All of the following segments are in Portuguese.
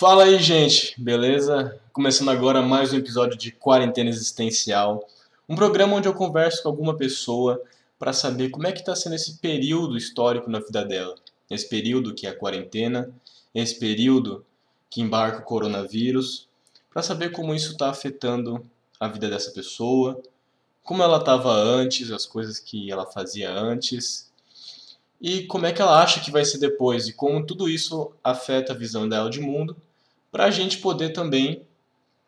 Fala aí, gente, beleza? Começando agora mais um episódio de Quarentena Existencial, um programa onde eu converso com alguma pessoa para saber como é que está sendo esse período histórico na vida dela. Esse período que é a quarentena, esse período que embarca o coronavírus, para saber como isso está afetando a vida dessa pessoa, como ela estava antes, as coisas que ela fazia antes e como é que ela acha que vai ser depois e como tudo isso afeta a visão dela de mundo, para a gente poder também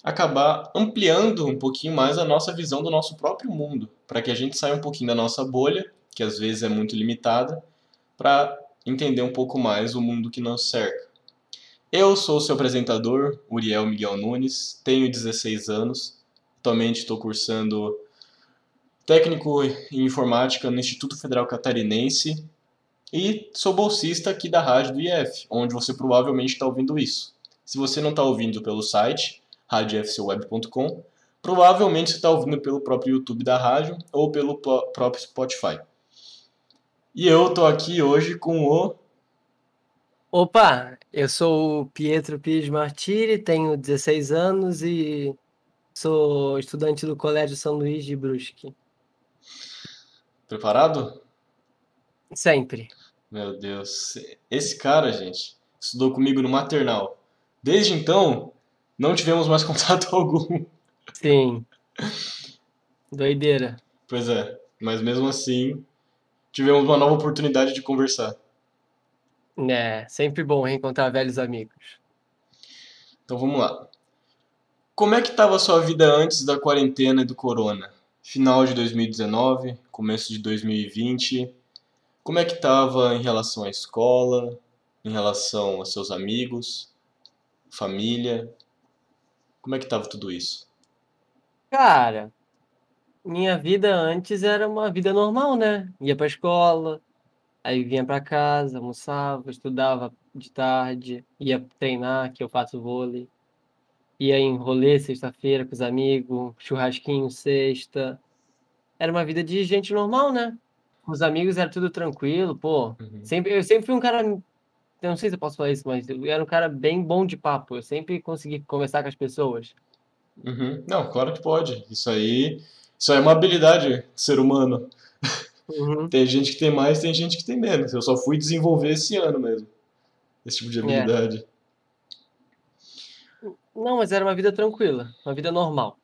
acabar ampliando um pouquinho mais a nossa visão do nosso próprio mundo, para que a gente saia um pouquinho da nossa bolha, que às vezes é muito limitada, para entender um pouco mais o mundo que nos cerca. Eu sou o seu apresentador, Uriel Miguel Nunes, tenho 16 anos, atualmente estou cursando técnico em informática no Instituto Federal Catarinense e sou bolsista aqui da rádio do IF, onde você provavelmente está ouvindo isso. Se você não está ouvindo pelo site, radiofcweb.com, provavelmente você está ouvindo pelo próprio YouTube da rádio ou pelo próprio Spotify. E eu estou aqui hoje com o. Opa, eu sou o Pietro Pires Martiri, tenho 16 anos e sou estudante do Colégio São Luís de Brusque. Preparado? Sempre. Meu Deus. Esse cara, gente, estudou comigo no maternal. Desde então, não tivemos mais contato algum. Sim. Doideira. Pois é, mas mesmo assim, tivemos uma nova oportunidade de conversar. É, sempre bom reencontrar velhos amigos. Então vamos lá. Como é que estava a sua vida antes da quarentena e do corona? Final de 2019, começo de 2020, como é que estava em relação à escola, em relação aos seus amigos, família? Como é que estava tudo isso? Cara, minha vida antes era uma vida normal, né? Ia pra escola, aí vinha pra casa, almoçava, estudava de tarde, ia treinar, que eu faço vôlei. Ia em rolê sexta-feira com os amigos, churrasquinho sexta. Era uma vida de gente normal, né? Com os amigos era tudo tranquilo, pô. Uhum. Sempre, eu sempre fui um cara. Eu não sei se eu posso falar isso, mas eu era um cara bem bom de papo. Eu sempre consegui conversar com as pessoas. Uhum. Não, claro que pode. Isso aí, isso aí é uma habilidade ser humano. Uhum. Tem gente que tem mais, tem gente que tem menos. Eu só fui desenvolver esse ano mesmo. Esse tipo de É. habilidade. Não, mas era uma vida tranquila, uma vida normal.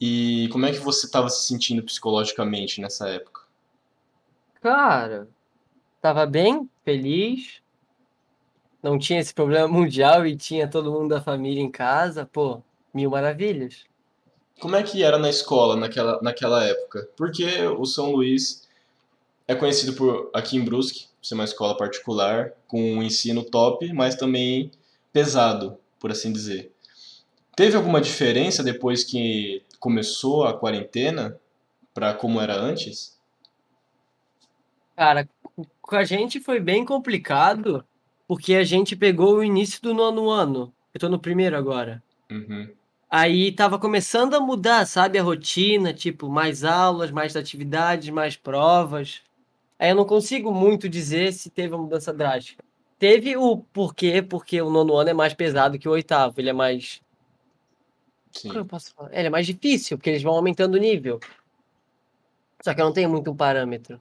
E como é que você estava se sentindo psicologicamente nessa época? Cara, tava bem, feliz. Não tinha esse problema mundial e tinha todo mundo da família em casa, pô, mil maravilhas. Como é que era na escola naquela, naquela época? Porque o São Luís é conhecido por, aqui em Brusque, ser uma escola particular, com um ensino top, mas também pesado, por assim dizer. Teve alguma diferença depois que começou a quarentena para como era antes? Cara, com a gente foi bem complicado, porque a gente pegou o início do nono ano. Eu tô no primeiro agora. Uhum. Aí tava começando a mudar, sabe, a rotina, tipo, mais aulas, mais atividades, mais provas. Aí eu não consigo muito dizer se teve uma mudança drástica. Teve o porquê, porque o nono ano é mais pesado que o oitavo, ele é mais. Sim. Como eu posso falar? Ele é mais difícil, porque eles vão aumentando o nível. Só que eu não tenho muito um parâmetro.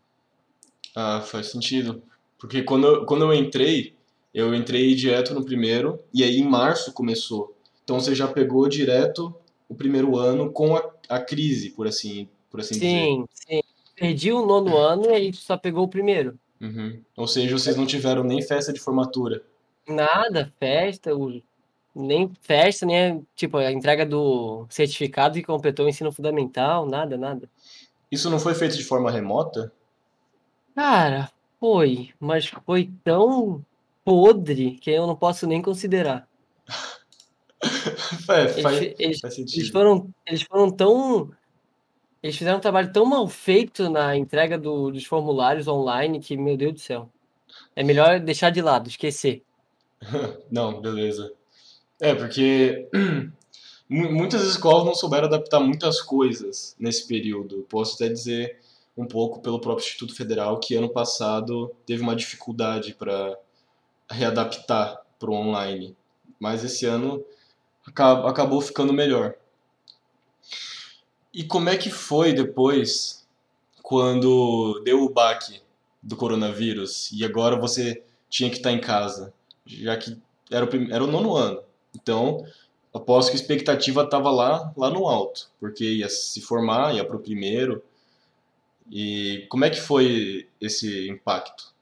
Ah, faz sentido. Porque quando eu, quando eu entrei, eu entrei direto no primeiro, e aí em março começou. Então você já pegou direto o primeiro ano com a, a crise, por assim, por assim dizer. Sim, sim. Perdi o nono ano e aí só pegou o primeiro. Uhum. Ou seja, vocês não tiveram nem festa de formatura. Nada, festa, nem festa, nem tipo a entrega do certificado que completou o ensino fundamental, nada, nada. Isso não foi feito de forma remota? Cara, foi, mas foi tão podre que eu não posso nem considerar. É, Eles, faz, eles, faz eles foram, eles foram tão, eles fizeram um trabalho tão mal feito na entrega do- dos formulários online que, meu Deus do céu, é melhor deixar de lado, esquecer. Não, beleza. É, porque mu- muitas escolas não souberam adaptar muitas coisas nesse período. Posso até dizer um pouco pelo próprio Instituto Federal que ano passado teve uma dificuldade para readaptar para o online. mas esse ano aca- acabou ficando melhor. E como é que foi depois, quando deu o baque do coronavírus e agora você tinha que estar em casa, já que era o, prim- era o nono ano. Então, aposto que a expectativa estava lá, lá no alto, porque ia se formar, ia para o primeiro. E como é que foi esse impacto?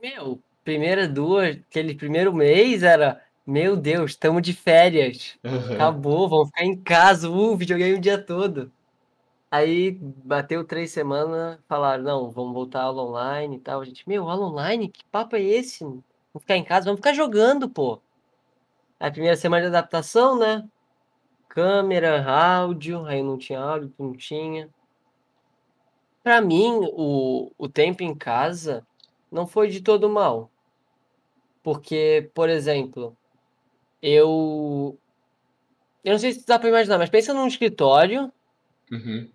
Meu, primeira duas, aquele primeiro mês era, meu Deus, estamos de férias. Acabou, vamos ficar em casa, uh, videogame o dia todo. Aí bateu três semanas, falaram, não, vamos voltar aula online e tal. A gente, meu, aula online? Que papo é esse? Vamos ficar em casa, vamos ficar jogando, pô. A primeira semana de adaptação, né? Câmera, áudio, aí não tinha áudio, não tinha. Pra mim, o, o tempo em casa não foi de todo mal. Porque, por exemplo, eu. Eu não sei se dá pra imaginar, mas pensa num escritório, Uhum.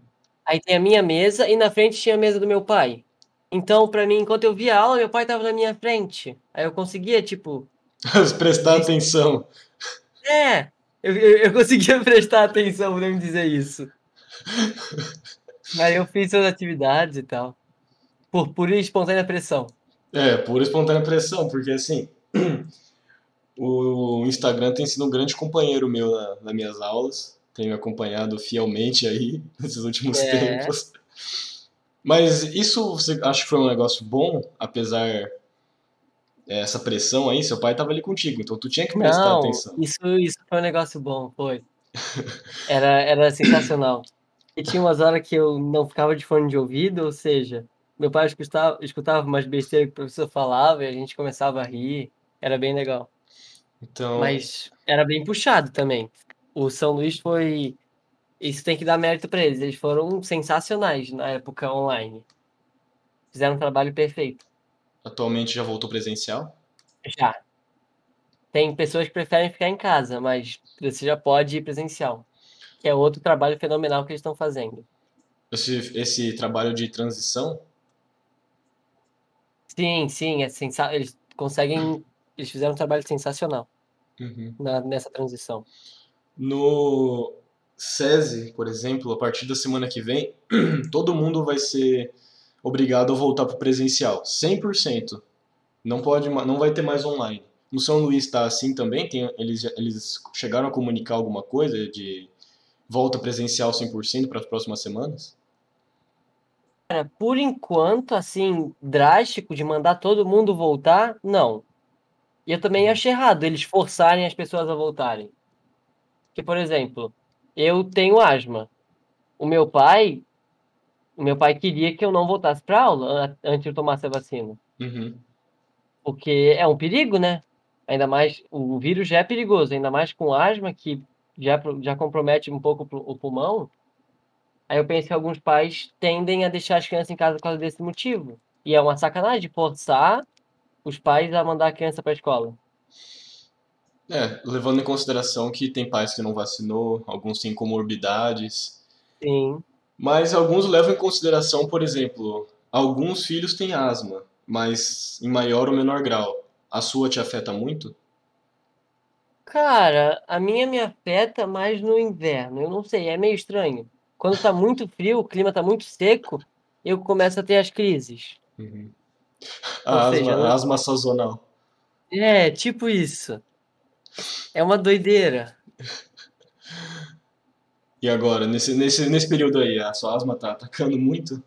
aí tem a minha mesa e na frente tinha a mesa do meu pai. Então, pra mim, enquanto eu via a aula, meu pai tava na minha frente. Aí eu conseguia, tipo, Prestar atenção. é, eu, eu, eu conseguia prestar atenção, podemos dizer isso. Aí eu fiz suas atividades e tal. Por pura e espontânea pressão. É, pura espontânea pressão, porque assim, o Instagram tem sido um grande companheiro meu na- nas minhas aulas, tem me acompanhado fielmente aí nesses últimos É. tempos. Mas isso você acha que foi um negócio bom, apesar é, essa pressão aí? Seu pai estava ali contigo, então tu tinha que prestar Não, atenção. isso, isso foi um negócio bom, foi. Era, era sensacional. E tinha umas horas que eu não ficava de fone de ouvido, ou seja, meu pai escutava, escutava umas besteiras que o professor falava e a gente começava a rir. Era bem legal. Então, Mas era bem puxado também. O São Luís foi. Isso tem que dar mérito para eles. Eles foram sensacionais na época online. Fizeram um trabalho perfeito. atualmente já voltou presencial? Já. Tem pessoas que preferem ficar em casa, mas você já pode ir presencial. Que é outro trabalho fenomenal que eles estão fazendo. Esse, esse trabalho de transição, Sim, sim, é sensa... eles conseguem. Eles fizeram um trabalho sensacional Uhum. na- nessa transição. No SESI, por exemplo, a partir da semana que vem, todo mundo vai ser obrigado a voltar para o presencial, 100%. Não pode, não vai ter mais online. No São Luís está assim também, tem, eles, eles chegaram a comunicar alguma coisa de volta presencial 100% para as próximas semanas? Cara, por enquanto, assim, drástico de mandar todo mundo voltar, não. E eu também acho errado eles forçarem as pessoas a voltarem. Porque, por exemplo, eu tenho asma. O meu pai, o meu pai queria que eu não voltasse para aula an- antes de eu tomasse a vacina. Uhum. Porque é um perigo, né? Ainda mais, o vírus já é perigoso, ainda mais com asma, que já, já compromete um pouco o pulmão. Aí eu penso que alguns pais tendem a deixar as crianças em casa por causa desse motivo. E é uma sacanagem forçar os pais a mandar a criança para a escola. É, levando em consideração que tem pais que não vacinou, alguns têm comorbidades, Sim. mas alguns levam em consideração, por exemplo, alguns filhos têm asma, mas em maior ou menor grau. A sua te afeta muito? Cara, a minha me afeta mais no inverno. Eu não sei, é meio estranho. Quando tá muito frio, o clima tá muito seco, eu começo a ter as crises. Uhum. A seja, asma, asma sazonal. É, tipo isso. É uma doideira. E agora, nesse, nesse, nesse período aí, a sua asma tá atacando muito?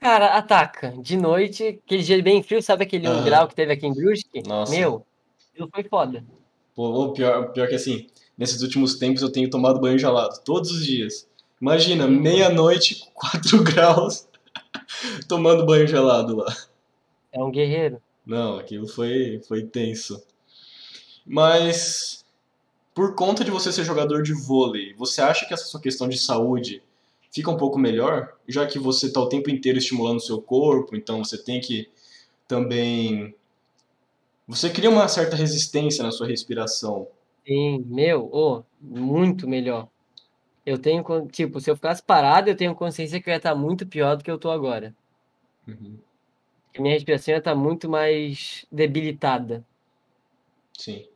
Cara, ataca. De noite, aquele dia bem frio, sabe aquele um grau que teve aqui em Brusque? Nossa. Meu, aquilo foi foda. Pô, ô, pior, pior que assim, nesses últimos tempos eu tenho tomado banho gelado, todos os dias. Imagina, meia-noite, 4 graus, tomando banho gelado lá. É um guerreiro. Não, aquilo foi, foi tenso. Mas, por conta de você ser jogador de vôlei, você acha que essa sua questão de saúde fica um pouco melhor? Já que você está o tempo inteiro estimulando o seu corpo, então você tem que também. Você cria uma certa resistência na sua respiração. Sim, meu, ô, muito melhor. Eu tenho, tipo, se eu ficasse parado, eu tenho consciência que eu ia estar muito pior do que eu tô agora. Uhum. A minha respiração ia estar muito mais debilitada. Sim.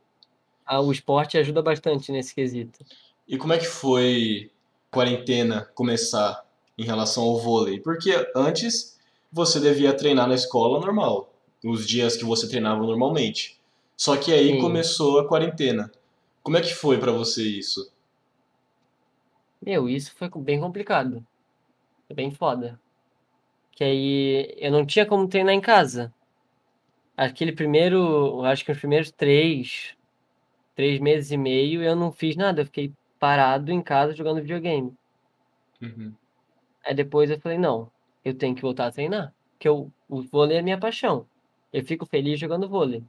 Ah, o esporte ajuda bastante nesse quesito. E como é que foi a quarentena começar em relação ao vôlei? Porque antes você devia treinar na escola normal, os dias que você treinava normalmente. Só que aí Sim. começou a quarentena. Como é que foi pra você isso? Meu, isso foi bem complicado. Foi bem foda. Que aí eu não tinha como treinar em casa. Aquele primeiro, acho que os primeiros três, três meses e meio eu não fiz nada. Eu fiquei parado em casa jogando videogame. Uhum. Aí depois eu falei, não, eu tenho que voltar a treinar. Porque eu, o vôlei é minha paixão. Eu fico feliz jogando vôlei.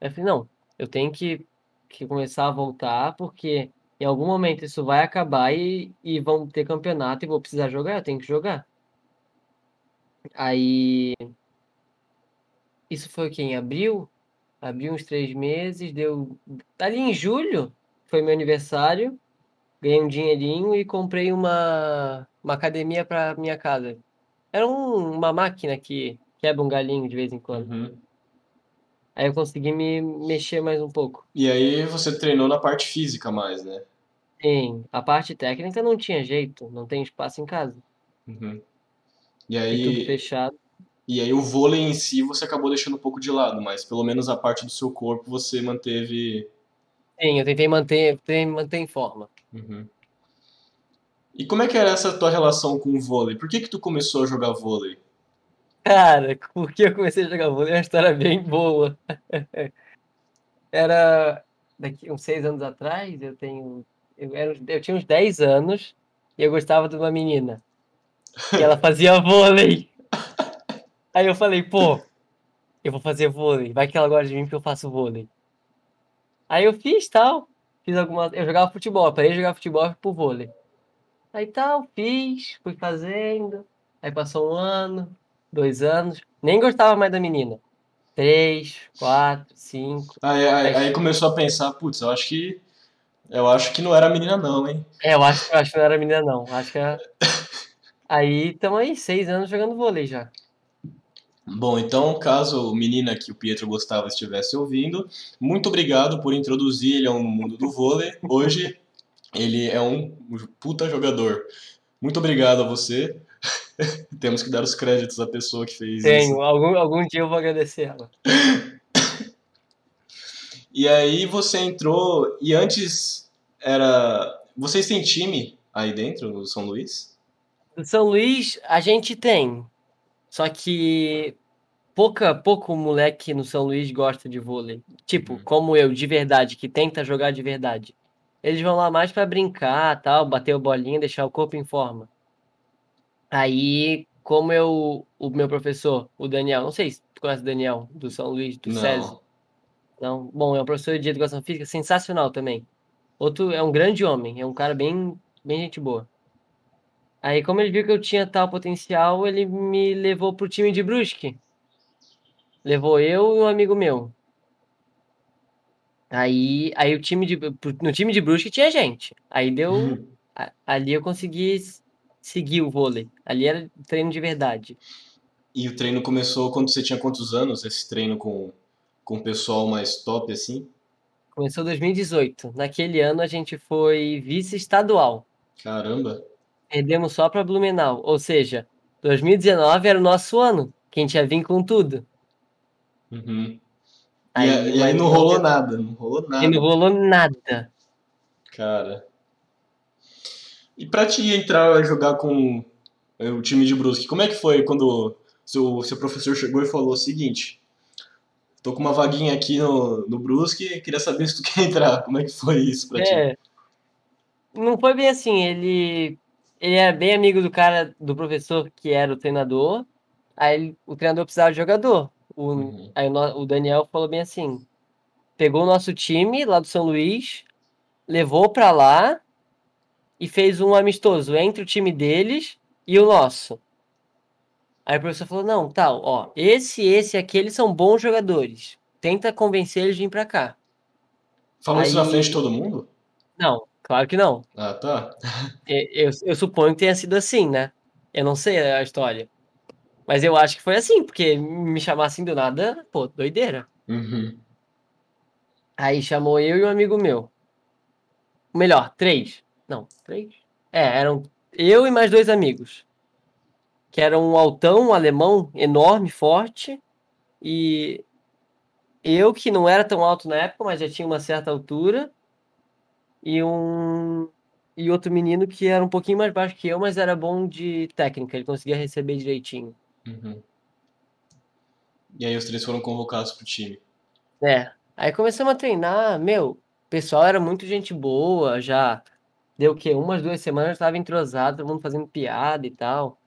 Aí eu falei, não, eu tenho que, que começar a voltar, porque em algum momento isso vai acabar e, e vão ter campeonato e vou precisar jogar, eu tenho que jogar. Aí. Isso foi o quê? Em abril? Abril uns três meses, deu. Ali em julho, foi meu aniversário, ganhei um dinheirinho e comprei uma, uma academia para minha casa. Era um- uma máquina que quebra um galinho de vez em quando. Uhum. Aí eu consegui me mexer mais um pouco. E aí você treinou na parte física mais, né? Sim, a parte técnica não tinha jeito, não tem espaço em casa. Uhum. E E tudo aí, fechado. e aí o vôlei em si você acabou deixando um pouco de lado, mas pelo menos a parte do seu corpo você manteve. Sim, eu tentei manter, tentei manter em forma. Uhum. E como é que era essa tua relação com o vôlei? Por que que tu começou a jogar vôlei? Cara, por que eu comecei a jogar vôlei? É uma história bem boa. Era daqui uns seis anos atrás, eu tenho. Eu, era, eu tinha uns 10 anos e eu gostava de uma menina. E ela fazia vôlei. Aí eu falei, pô, eu vou fazer vôlei. Vai que ela gosta de mim porque eu faço vôlei. Aí eu fiz tal. Fiz algumas. Eu jogava futebol, parei de jogar futebol pro vôlei. Aí tal, fiz, fui fazendo. Aí passou um ano, dois anos. Nem gostava mais da menina. Três, quatro, cinco. Aí, aí, Aí- começou a pensar, putz, eu acho que. Eu acho que não era menina não, hein? É, eu acho, eu acho que não era menina, não. Acho que era. Aí estamos aí, seis anos jogando vôlei já. Bom, então, caso o menina que o Pietro gostava estivesse ouvindo, muito obrigado por introduzir ele ao mundo do vôlei. Hoje ele é um puta jogador. Muito obrigado a você. Temos que dar os créditos à pessoa que fez isso. Tenho, algum, algum dia eu vou agradecer ela. E aí você entrou e antes era. Vocês têm time aí dentro no São Luís? No São Luís, a gente tem. Só que pouca, pouco moleque no São Luís gosta de vôlei. Tipo, Uhum. como eu, de verdade, que tenta jogar de verdade. Eles vão lá mais pra brincar, tal, bater o bolinha, deixar o corpo em forma. Aí, como eu, o meu professor, o Daniel, não sei se tu conhece o Daniel, do São Luís, do SESI. Não. Não, bom, é um professor de educação física sensacional também. Outro é um grande homem, é um cara bem, bem gente boa. Aí, como ele viu que eu tinha tal potencial, ele me levou pro time de Brusque. Levou eu e um amigo meu. Aí, aí o time de no time de Brusque tinha gente. Aí deu, Uhum. a- ali eu consegui seguir o vôlei. Ali era treino de verdade. E o treino começou quando você tinha quantos anos? Esse treino com, com o pessoal mais top assim? Começou em 2018. Naquele ano a gente foi vice-estadual. Caramba. Perdemos só para Blumenau. Ou seja, 2019 era o nosso ano, que a gente ia vir com tudo. Uhum. E, Aí, e aí não rolou nada, não rolou E nada, não rolou nada. cara. E pra te entrar a jogar com eh, o time de Brusque, como é que foi quando seu, seu professor chegou e falou o seguinte: tô com uma vaguinha aqui no, no Brusque, queria saber se tu quer entrar. Como é que foi isso pra ti? É. Não foi bem assim. Ele, ele era bem amigo do cara, do professor que era o treinador. Aí o treinador precisava de jogador. O, Uhum. Aí o, o Daniel falou bem assim: pegou o nosso time lá do São Luís, levou pra lá e fez um amistoso entre o time deles e o nosso. Aí o professor falou: não, tal, ó, esse, esse e aquele são bons jogadores. Tenta convencer eles de vir pra cá. Falou isso na frente de todo mundo? Não, claro que não. Ah, tá. E- Eu, eu suponho que tenha sido assim, né? Eu não sei a história. Mas eu acho que foi assim, porque me chamar assim do nada, pô, doideira. Uhum. Aí chamou eu e um amigo meu. Melhor, três. Não, três? É, eram eu e mais dois amigos. Que era um altão, um alemão, enorme, forte. E eu, que não era tão alto na época, mas já tinha uma certa altura. E um. E outro menino que era um pouquinho mais baixo que eu, mas era bom de técnica, ele conseguia receber direitinho. Uhum. E aí os três foram convocados pro time. É. Aí começamos a treinar, meu, o pessoal era muito gente boa, já deu o quê? Umas duas semanas estava entrosado, todo mundo fazendo piada e tal.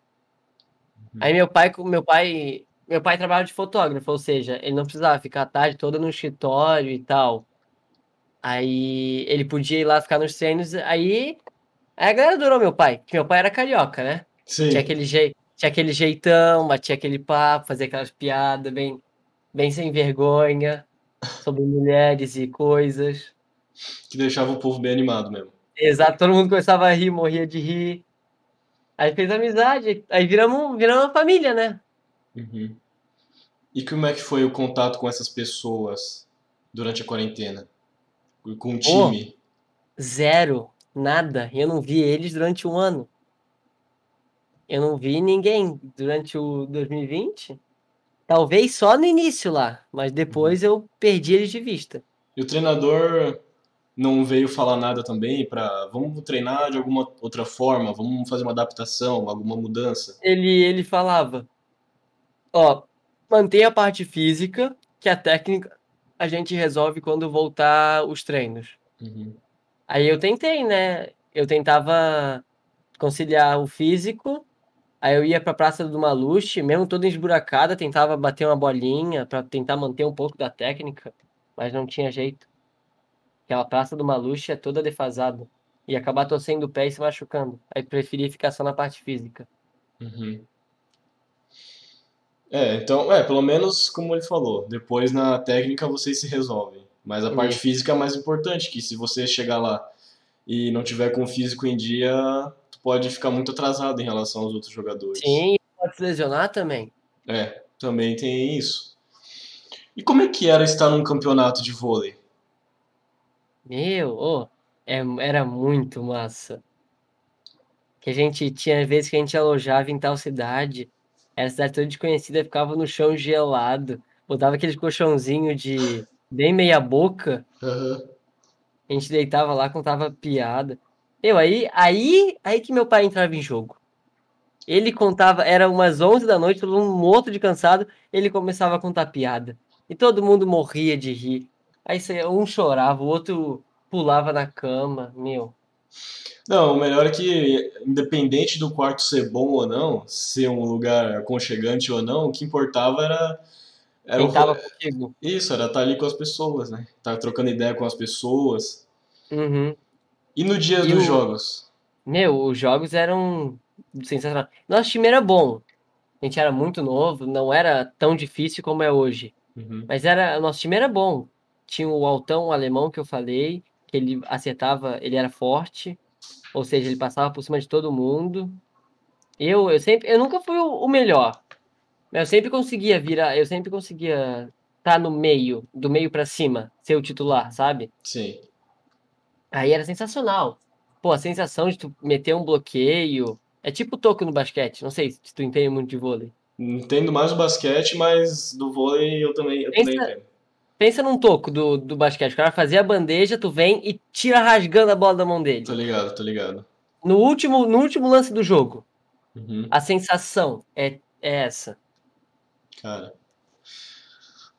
Uhum. Aí meu pai, meu pai, meu pai trabalhava de fotógrafo, ou seja, ele não precisava ficar a tarde toda no escritório e tal. Aí ele podia ir lá ficar nos treinos, aí, aí a galera adorou meu pai, que meu pai era carioca, né? Sim. Tinha aquele, je... Tinha aquele jeitão, batia aquele papo, fazia aquelas piadas bem, bem sem vergonha sobre mulheres e coisas. Que deixava o povo bem animado mesmo. Exato, todo mundo começava a rir, morria de rir. Aí fez amizade, aí viramos, viramos uma família, né? Uhum. E como é que foi o contato com essas pessoas durante a quarentena? Com o time? Oh, zero, nada. Eu não vi eles durante um ano. Eu não vi ninguém durante o 2020. Talvez só no início lá, mas depois uhum. eu perdi eles de vista. E o treinador não veio falar nada também para vamos treinar de alguma outra forma, vamos fazer uma adaptação, alguma mudança? Ele ele falava: "Ó, mantém a parte física, que a técnica a gente resolve quando voltar os treinos". Uhum. Aí eu tentei, né? Eu tentava conciliar o físico, aí eu ia para a Praça do Maluche, mesmo toda esburacada, tentava bater uma bolinha para tentar manter um pouco da técnica, mas não tinha jeito. Aquela Praça do Maluche é toda defasada. E acabar torcendo o pé e se machucando. Aí preferi ficar só na parte física. Uhum. É, então, é, pelo menos como ele falou, depois na técnica vocês se resolvem. Mas a parte física é mais importante, que se você chegar lá e não tiver com o físico em dia, tu pode ficar muito atrasado em relação aos outros jogadores. Sim, pode se lesionar também. É, também tem isso. E como é que era estar num campeonato de vôlei? Meu, oh, é, era muito massa. Que a gente tinha vezes que a gente alojava em tal cidade, era cidade toda desconhecida, ficava no chão gelado, botava aquele colchãozinho de bem meia boca. Uhum. A gente deitava lá, contava piada. Eu, aí, aí, aí que meu pai entrava em jogo. Ele contava, era umas 11 da noite, todo mundo morto de cansado, ele começava a contar piada. E todo mundo morria de rir. Aí um chorava, o outro pulava na cama, meu. Não, o melhor é que, independente do quarto ser bom ou não, ser um lugar aconchegante ou não, o que importava era era Quem tava contigo. Isso, era estar ali com as pessoas, né? Estar trocando ideia com as pessoas. Uhum. E no dia e dos o... jogos? Meu, os jogos eram sensacionais. Nosso time era bom. A gente era muito novo, não era tão difícil como é hoje. Uhum. Mas era, nosso time era bom. Tinha o altão o alemão que eu falei, que ele acertava, ele era forte, ou seja, ele passava por cima de todo mundo. Eu, eu sempre, eu nunca fui o, o melhor, eu sempre conseguia virar, eu sempre conseguia estar tá no meio, do meio para cima, ser o titular, sabe? Sim. Aí era sensacional. Pô, a sensação de tu meter um bloqueio. É tipo toco no basquete. Não sei se tu entende muito de vôlei. Entendo mais o basquete, mas do vôlei eu também, eu pensa, também entendo. Pensa num toco do, do basquete. O cara fazia a bandeja, tu vem e tira rasgando a bola da mão dele. Tô ligado, tô ligado. No último, no último lance do jogo, uhum. a sensação é, é essa. Cara.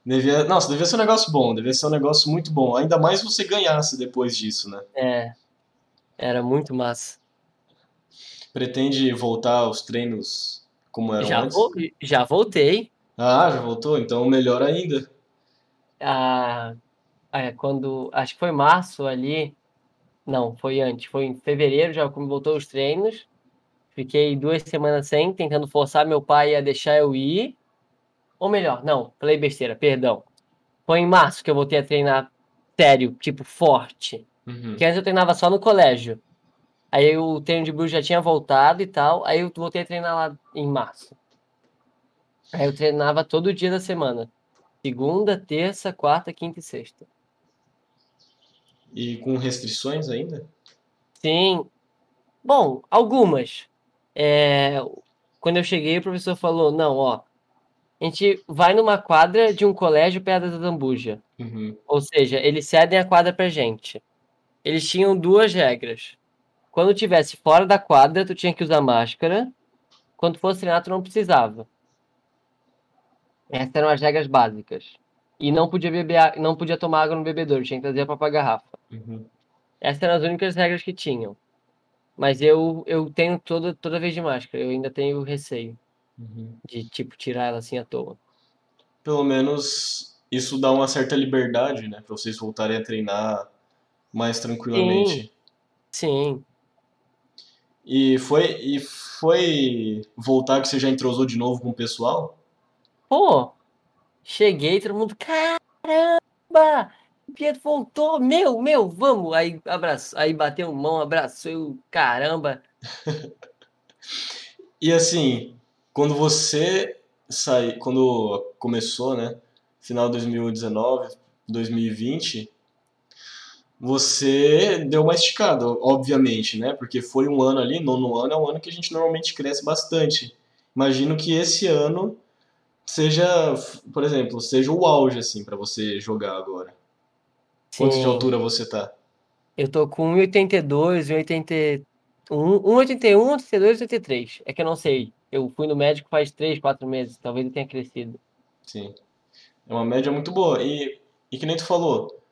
Devia, nossa, devia ser um negócio bom, devia ser um negócio muito bom. Ainda mais se você ganhasse depois disso, né? É. Era muito massa. Pretende voltar aos treinos como eram já antes? Vou, já voltei. Ah, já voltou? Então melhor ainda. Ah, é, quando. Acho que foi março ali. Não, foi antes. Foi em fevereiro, já voltou os treinos. Fiquei duas semanas sem, tentando forçar meu pai a deixar eu ir. Ou melhor, não, falei besteira, perdão. Foi em março que eu voltei a treinar sério, tipo, forte. Uhum. Porque antes eu treinava só no colégio. Aí o treino de Bruce já tinha voltado e tal. Aí eu voltei a treinar lá em março. Aí eu treinava todo dia da semana. Segunda, terça, quarta, quinta e sexta. E com restrições ainda? Sim. Bom, algumas. É, quando eu cheguei, o professor falou: não, ó, a gente vai numa quadra de um colégio perto da Zambuja. Uhum. Ou seja, eles cedem a quadra pra gente. Eles tinham duas regras. Quando tivesse fora da quadra, tu tinha que usar máscara. Quando fosse treinar, tu não precisava. Essas eram as regras básicas. E não podia beber, não podia tomar água no bebedouro, tinha que trazer a própria garrafa. Uhum. Essas eram as únicas regras que tinham. Mas eu, eu tenho toda, toda vez de máscara, eu ainda tenho receio Uhum. de, tipo, tirar ela assim à toa. Pelo menos isso dá uma certa liberdade, né? Pra vocês voltarem a treinar mais tranquilamente. Sim, E foi, e foi voltar que você já entrosou de novo com o pessoal? Pô, cheguei, todo mundo, caramba, o Pietro voltou, meu, meu, vamos. Aí abraço, aí bateu mão, abraçou, eu, caramba. E assim, quando você sai, quando começou, né? Final de 2019, 2020, você deu uma esticada, obviamente, né? Porque foi um ano ali, nono ano é um ano que a gente normalmente cresce bastante. Imagino que esse ano seja, por exemplo, seja o auge assim para você jogar agora. Quanto de Sim, altura você tá? eu tô com 1,82, 1,81, 1,81, 1,82, 1,83. É que eu não sei. Eu fui no médico faz 3, 4 meses. Talvez eu tenha crescido. Sim. É uma média muito boa. E, e que nem tu falou,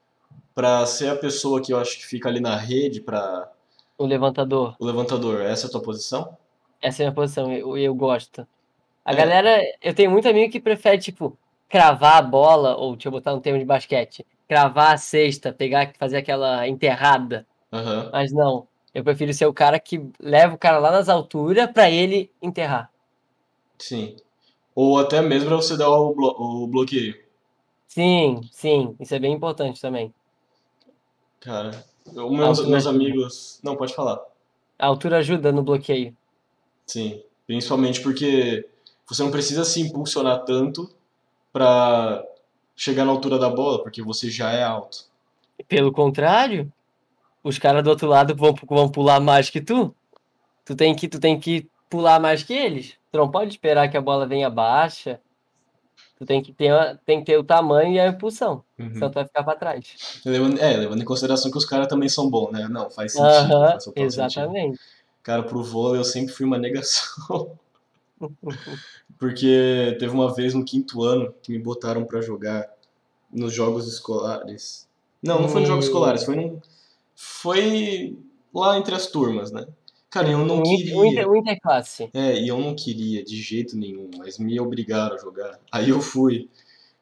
pra ser a pessoa que eu acho que fica ali na rede para O levantador. o levantador, essa é a tua posição? Essa é a minha posição. Eu, eu gosto. A É. galera, eu tenho muito amigo que prefere, tipo, cravar a bola, ou deixa eu botar um termo de basquete, cravar a cesta, pegar, fazer aquela enterrada. Aham. Mas não, eu prefiro ser o cara que leva o cara lá nas alturas pra ele enterrar. Sim. Ou até mesmo pra você dar o, blo- o bloqueio. Sim, sim, isso é bem importante também. Cara, eu- meus, meus amigos. Não, pode falar. A altura ajuda no bloqueio. Sim. Principalmente porque você não precisa se impulsionar tanto pra chegar na altura da bola, porque você já é alto. Pelo contrário, os caras do outro lado vão, vão pular mais que tu. Tu tem que, tu tem que pular mais que eles. Tu não pode esperar que a bola venha baixa. Tu tem que ter, tem que ter o tamanho e a impulsão. Uhum. Senão tu vai ficar pra trás. Levando, é, levando em consideração que os caras também são bons, né? Não, faz sentido, Aham, faz total sentido. exatamente. Cara, pro vôlei eu sempre fui uma negação. Porque teve uma vez no quinto ano que me botaram pra jogar nos jogos escolares. Não, não foi nos jogos Hum. escolares, foi num... Foi lá entre as turmas, né? Cara, eu não O inter, o queria. inter, o interclasse. É, e eu não queria de jeito nenhum, mas me obrigaram a jogar. Aí eu fui.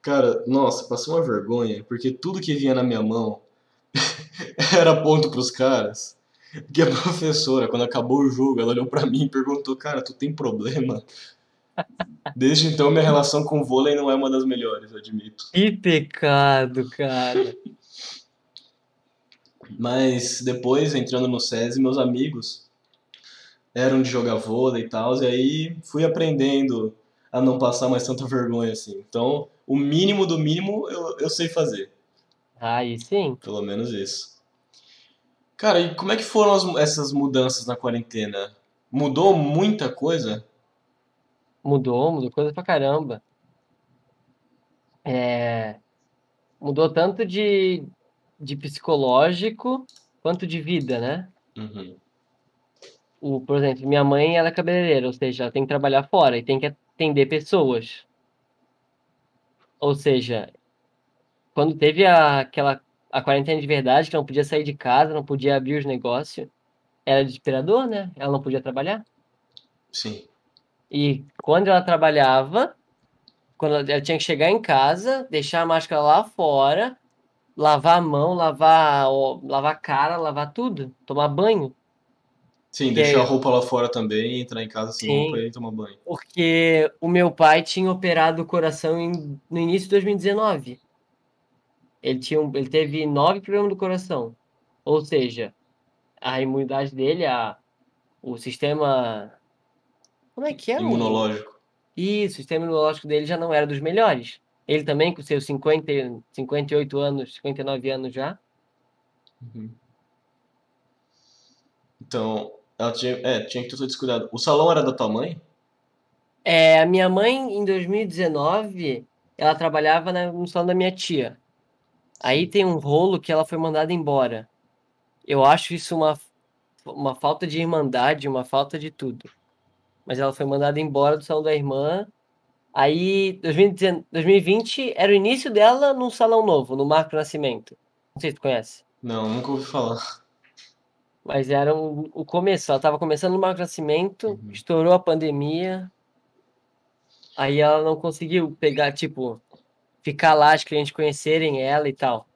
Cara, nossa, passou uma vergonha, porque tudo que vinha na minha mão era ponto pros caras. Porque a professora, quando acabou o jogo, ela olhou pra mim e perguntou: Cara, tu tem problema? Desde então, minha relação com o vôlei não é uma das melhores, admito. Que pecado, cara. Mas depois, entrando no SESI, meus amigos eram de jogar vôlei e tal, e aí fui aprendendo a não passar mais tanta vergonha assim. Então, o mínimo do mínimo eu, eu sei fazer, Aí sim. pelo menos isso. Cara, e como é que foram as- essas mudanças na quarentena? Mudou muita coisa? Mudou, mudou coisa pra caramba. É, mudou tanto de, de psicológico quanto de vida, né? Uhum. O, por exemplo, minha mãe, ela é cabeleireira, ou seja, ela tem que trabalhar fora e tem que atender pessoas. Ou seja, quando teve a, aquela a quarentena de verdade, que não podia sair de casa, não podia abrir os negócios, era desesperador, né? Ela não podia trabalhar. Sim. E quando ela trabalhava, quando ela tinha que chegar em casa, deixar a máscara lá fora, lavar a mão, lavar, ó, lavar a cara, lavar tudo, tomar banho. Sim, Que deixar a roupa lá fora também, entrar em casa sem Sim. roupa e tomar banho. Porque o meu pai tinha operado o coração em- no início de 2019. Ele, tinha um- ele teve nove problemas do coração. Ou seja, a imunidade dele, a, o sistema. Como é que é? o- Imunológico. Isso, o sistema imunológico dele já não era dos melhores. Ele também, com seus 50, e- 58 anos, 59 anos já. Uhum. Então, ela tinha, é, tinha que ter todo esse cuidado. O salão era da tua mãe? É, a minha mãe, em 2019, ela trabalhava na, no salão da minha tia. Aí tem um rolo que ela foi mandada embora. Eu acho isso uma, uma falta de irmandade, uma falta de tudo. Mas ela foi mandada embora do salão da irmã. Aí, 2020 era o início dela num salão novo, no Marco Nascimento. Não sei se tu conhece. Não, nunca ouvi falar. Mas era o, o começo. Ela estava começando no Marco Nascimento, Uhum. estourou a pandemia. Aí ela não conseguiu pegar, tipo, ficar lá, as clientes conhecerem ela e tal.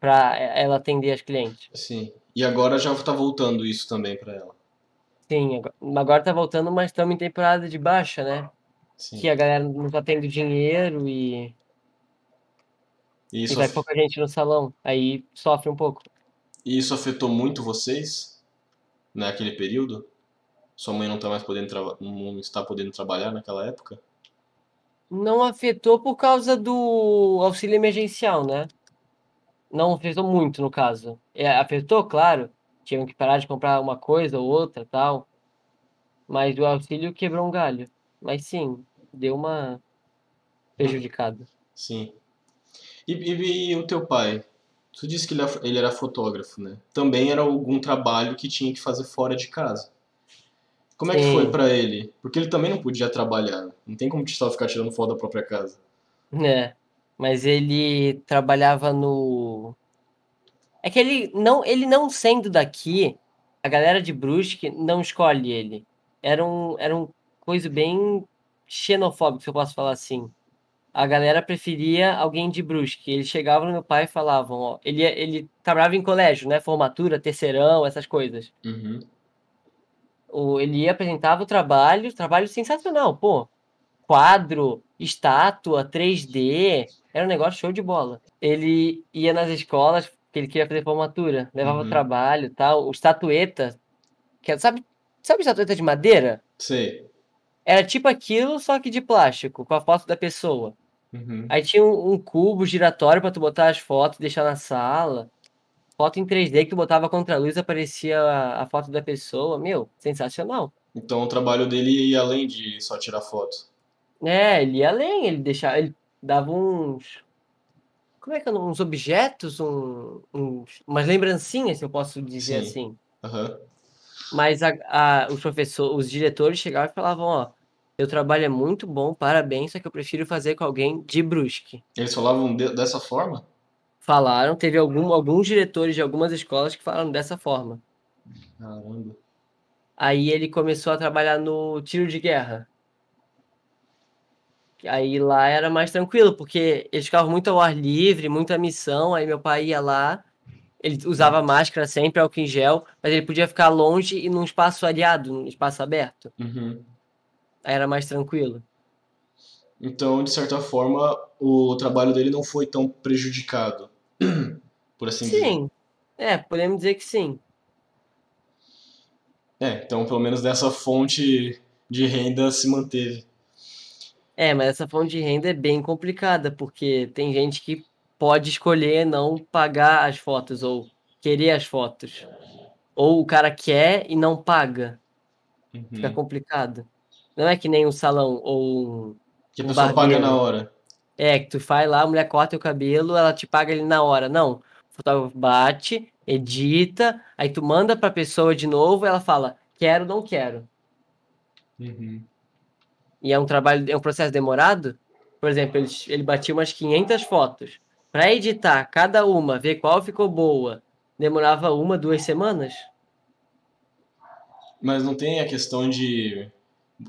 Pra ela atender as clientes. Sim. E agora já tá voltando isso também pra ela. Sim, agora, agora tá voltando, mas estamos em temporada de baixa, né? Sim. Que a galera não tá tendo dinheiro e, E e isso, vai af- pouca gente no salão. Aí sofre um pouco. e isso afetou muito vocês naquele período? Sua mãe não tá mais podendo traba- não está podendo trabalhar naquela época? Não afetou por causa do auxílio emergencial, né? Não afetou muito, no caso. É, afetou, claro. Tinham que parar de comprar uma coisa ou outra, tal. Mas o auxílio quebrou um galho. Mas sim, deu uma prejudicada. Sim. E, e- e o teu pai? Tu disse que ele, era- ele era fotógrafo, né? Também era algum trabalho que tinha que fazer fora de casa. Como é que foi pra ele? Porque ele também não podia trabalhar. Não tem como só ficar tirando foto da própria casa. É, mas ele trabalhava no. É que ele não, ele não sendo daqui, a galera de Brusque não escolhe ele. Era um, era um coisa bem xenofóbico, se eu posso falar assim. A galera preferia alguém de Brusque. Eles chegavam no meu pai e falavam, ó, ele, ele trabalhava em colégio, né? Formatura, terceirão, essas coisas. Uhum. O, ele ia, apresentava o trabalho, trabalho sensacional, pô. Quadro, estátua, 3D, era um negócio show de bola. Ele ia nas escolas, porque ele queria fazer formatura, levava Uhum. o trabalho tal, o estatueta, que é- sabe, sabe estatueta de madeira? Sei. Era tipo aquilo, só que de plástico, com a foto da pessoa. Uhum. Aí tinha um, um cubo giratório pra tu botar as fotos e deixar na sala. Foto em 3D que botava contra a luz, aparecia a, a foto da pessoa. Meu, sensacional. Então o trabalho dele ia além de só tirar foto. É, ele ia além, ele deixava, ele dava uns. Como é que é? Uns objetos, um, uns, umas lembrancinhas, se eu posso dizer Sim. assim. Aham. Mas a, a- os professores, os diretores chegavam e falavam, ó, seu trabalho é muito bom, parabéns, só que eu prefiro fazer com alguém de Brusque. Eles falavam de- dessa forma? Falaram, teve algum, alguns diretores de algumas escolas que falaram dessa forma. Caramba. Aí ele começou a trabalhar no tiro de guerra. Aí lá era mais tranquilo, porque eles ficavam muito ao ar livre, muita missão. Aí meu pai ia lá, ele usava máscara sempre, álcool em gel, mas ele podia ficar longe e num espaço areado, num espaço aberto. Uhum. Aí era mais tranquilo. Então, de certa forma, o trabalho dele não foi tão prejudicado, por assim dizer. Sim, é, podemos dizer que sim. É, então pelo menos dessa fonte de renda se manteve. É, mas essa fonte de renda é bem complicada, porque tem gente que pode escolher não pagar as fotos ou querer as fotos. Ou o cara quer e não paga. Fica Uhum. complicado. Não é que nem um salão ou um. Que a pessoa paga na hora. É, que tu faz lá, a mulher corta o cabelo, ela te paga ali na hora. Não. O fotógrafo bate, edita, aí tu manda pra pessoa de novo, ela fala, quero, não quero. Uhum. E é um trabalho, é um processo demorado. Por exemplo, ele, ele batia umas 500 fotos. Para editar cada uma, ver qual ficou boa, demorava uma, duas semanas. Mas não tem a questão de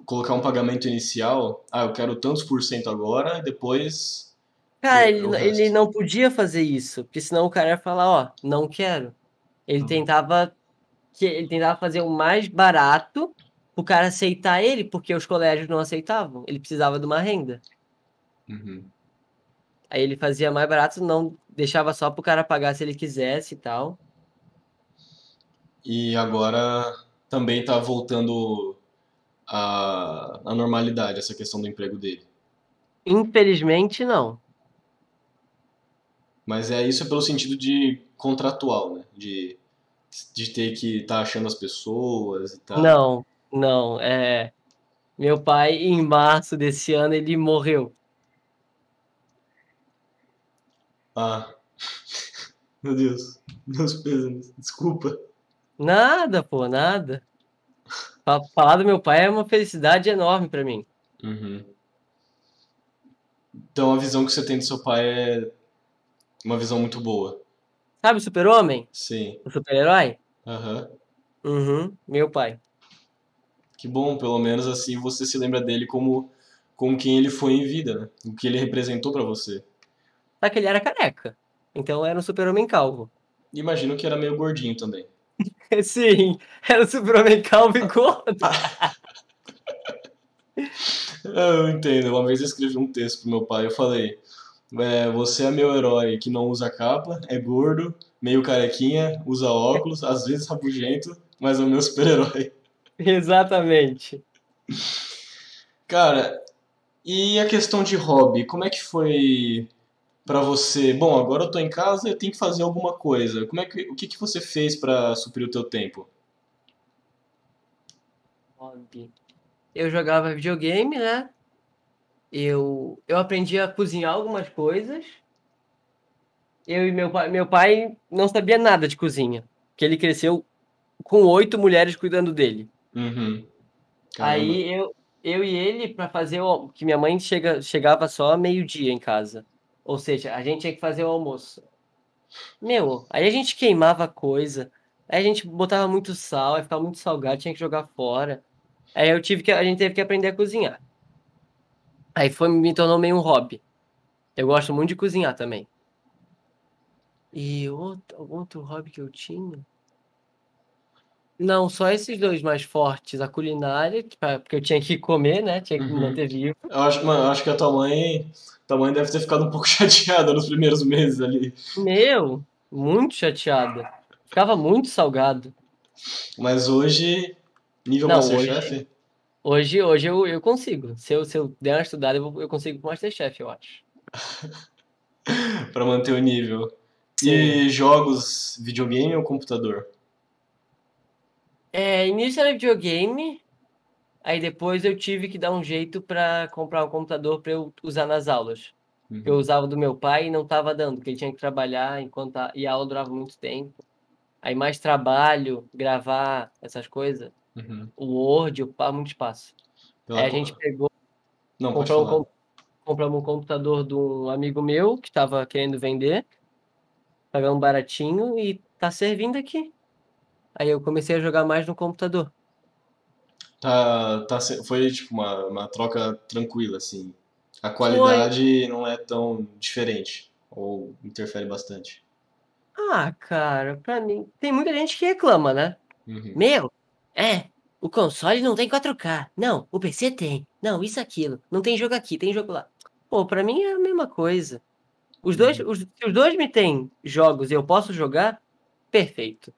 colocar um pagamento inicial. Ah, eu quero tantos por cento agora, e depois. Cara, É, ele, ele não podia fazer isso, porque senão o cara ia falar, ó, não quero. Ele Uhum. tentava que ele tentava fazer o mais barato o cara aceitar ele, porque os colégios não aceitavam. Ele precisava de uma renda. Uhum. Aí ele fazia mais barato, não deixava só pro cara pagar se ele quisesse e tal. E agora também tá voltando à, à normalidade essa questão do emprego dele. Infelizmente, não. Mas é isso é pelo sentido de contratual, né? De, de ter que estar tá achando as pessoas e tal. Não, não. É... Meu pai, em março desse ano, ele morreu. Ah. Meu Deus. Meus pesos. Desculpa. Nada, pô, nada. Falar do meu pai é uma felicidade enorme para mim. Uhum. Então a visão que você tem do seu pai é uma visão muito boa. Sabe o super-homem? Sim. O super-herói? Aham. Uhum. Meu pai. Que bom, pelo menos assim você se lembra dele como, como quem ele foi em vida, né? O que ele representou para você. Só que ele era careca. Então era um super-homem calvo. Imagino que era meio gordinho também. Sim, era um super-homem e gordo. eu entendo. Uma vez eu escrevi um texto pro meu pai, eu falei: é, Você é meu herói que não usa capa, é gordo, meio carequinha, usa óculos, às vezes rabugento, mas é o meu super-herói. Exatamente. Cara, e a questão de hobby, como é que foi para você? Bom, agora eu tô em casa, eu tenho que fazer alguma coisa. Como é que, o que que você fez para suprir o teu tempo? Hobby. Eu jogava videogame, né? Eu, eu aprendi a cozinhar algumas coisas. Eu e meu pai, meu pai não sabia nada de cozinha, que ele cresceu com oito mulheres cuidando dele. Uhum. Aí eu, eu e ele para fazer o que minha mãe chega, chegava só meio dia em casa. Ou seja, a gente tinha que fazer o almoço. Meu, aí a gente queimava coisa, aí a gente botava muito sal, aí ficava muito salgado, tinha que jogar fora. Aí eu tive que, a gente teve que aprender a cozinhar. Aí foi, me tornou meio um hobby. Eu gosto muito de cozinhar também. E outro, outro hobby que eu tinha? Não, só esses dois mais fortes. A culinária, porque eu tinha que comer, né? Tinha que me Uhum. manter vivo. Eu acho, mano, eu acho que a tua mãe, tua mãe deve ter ficado um pouco chateada nos primeiros meses ali. Meu, muito chateada. Ficava muito salgado. Mas hoje, nível Não, Masterchef, Hoje, hoje eu, eu consigo. Se eu, se eu der uma estudada, eu, eu consigo pro Masterchef, eu acho. pra manter o nível. Sim. E jogos, videogame ou computador? É, início era videogame, aí depois eu tive que dar um jeito para comprar um computador para eu usar nas aulas. Uhum. Eu usava do meu pai e não estava dando, porque ele tinha que trabalhar enquanto a, e a aula durava muito tempo. Aí mais trabalho, gravar, essas coisas. Uhum. O Word ocupava muito espaço. Pela Aí a co- gente pegou, Não, comprou um, compramos um computador de um amigo meu que estava querendo vender, pagamos baratinho e tá servindo aqui. Aí eu comecei a jogar mais no computador. Tá, tá, foi tipo uma, uma troca tranquila, assim. A qualidade não é tão diferente, ou interfere bastante. Ah, cara, pra mim. Tem muita gente que reclama, né? Uhum. Meu, é, o console não tem 4K. Não, o PC tem. Não, isso, aquilo. Não tem jogo aqui, tem jogo lá. Pô, pra mim é a mesma coisa. Os dois, os, se os dois me têm jogos e eu posso jogar, perfeito.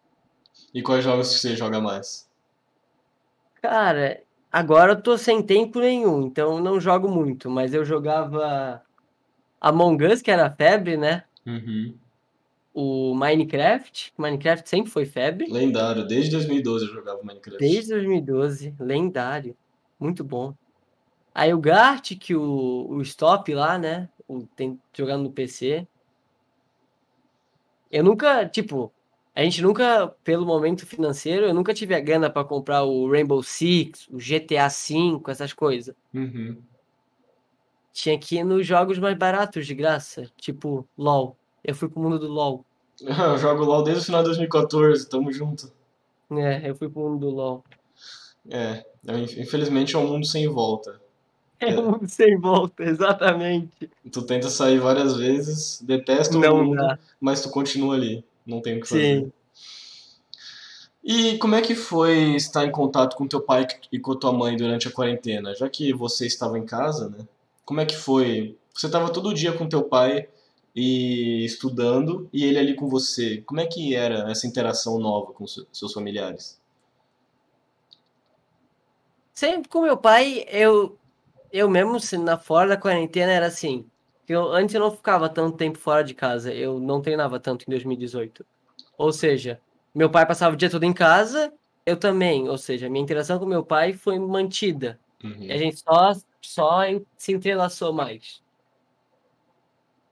E quais jogos que você joga mais? Cara, agora eu tô sem tempo nenhum, então não jogo muito, mas eu jogava Among Us, que era febre, né? Uhum. O Minecraft, Minecraft sempre foi febre. Lendário, desde 2012 eu jogava Minecraft. Desde 2012, lendário. Muito bom. Aí o Gartic, o, o Stop lá, né? O, tem jogando no PC. Eu nunca, tipo, a gente nunca, pelo momento financeiro, eu nunca tive a grana pra comprar o Rainbow Six, o GTA V, essas coisas. Uhum. Tinha que ir nos jogos mais baratos de graça, tipo LoL. Eu fui pro mundo do LoL. Eu jogo LoL desde o final de 2014, tamo junto. É, eu fui pro mundo do LoL. É, é, infelizmente é um mundo sem volta. É um mundo sem volta, exatamente. Tu tenta sair várias vezes, detesta o Não mundo, dá. mas tu continua ali. Não tem o que fazer. Sim. E como é que foi estar em contato com teu pai e com tua mãe durante a quarentena? Já que você estava em casa, né? Como é que foi? Você estava todo dia com teu pai e estudando e ele ali com você. Como é que era essa interação nova com se- seus familiares? Sempre com meu pai, eu, eu mesmo, na fora da quarentena, era assim: Eu, antes eu não ficava tanto tempo fora de casa, eu não treinava tanto em 2018. Ou seja, meu pai passava o dia todo em casa, eu também. Ou seja, minha interação com meu pai foi mantida. Uhum. E a gente só, só se entrelaçou mais.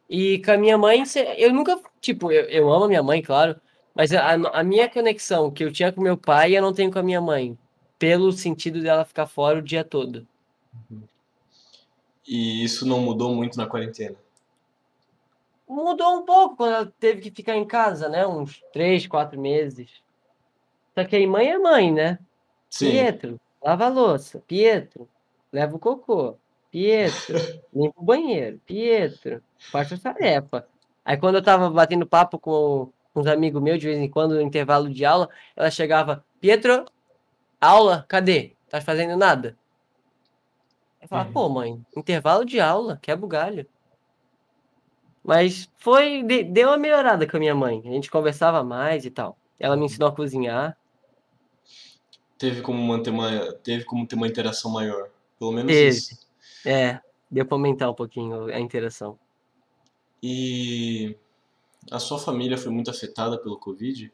E com a minha mãe, eu nunca. Tipo, eu, eu amo a minha mãe, claro. Mas a, a minha conexão que eu tinha com meu pai, eu não tenho com a minha mãe. Pelo sentido dela ficar fora o dia todo. E isso não mudou muito na quarentena? Mudou um pouco quando ela teve que ficar em casa, né? Uns três, quatro meses. Só que aí mãe é mãe, né? Sim. Pietro, lava a louça. Pietro, leva o cocô. Pietro, limpa o banheiro. Pietro, faz a tarefa. Aí quando eu tava batendo papo com, com uns amigos meus, de vez em quando, no intervalo de aula, ela chegava, Pietro, aula, cadê? Tá fazendo nada? Eu falava, Uhum. pô, mãe, intervalo de aula, quebra o galho. Mas foi, de- deu uma melhorada com a minha mãe. A gente conversava mais e tal. Ela me ensinou a cozinhar. Teve como manter uma, teve como ter uma interação maior. Pelo menos Teve. isso. É, deu pra aumentar um pouquinho a interação. E a sua família foi muito afetada pelo Covid?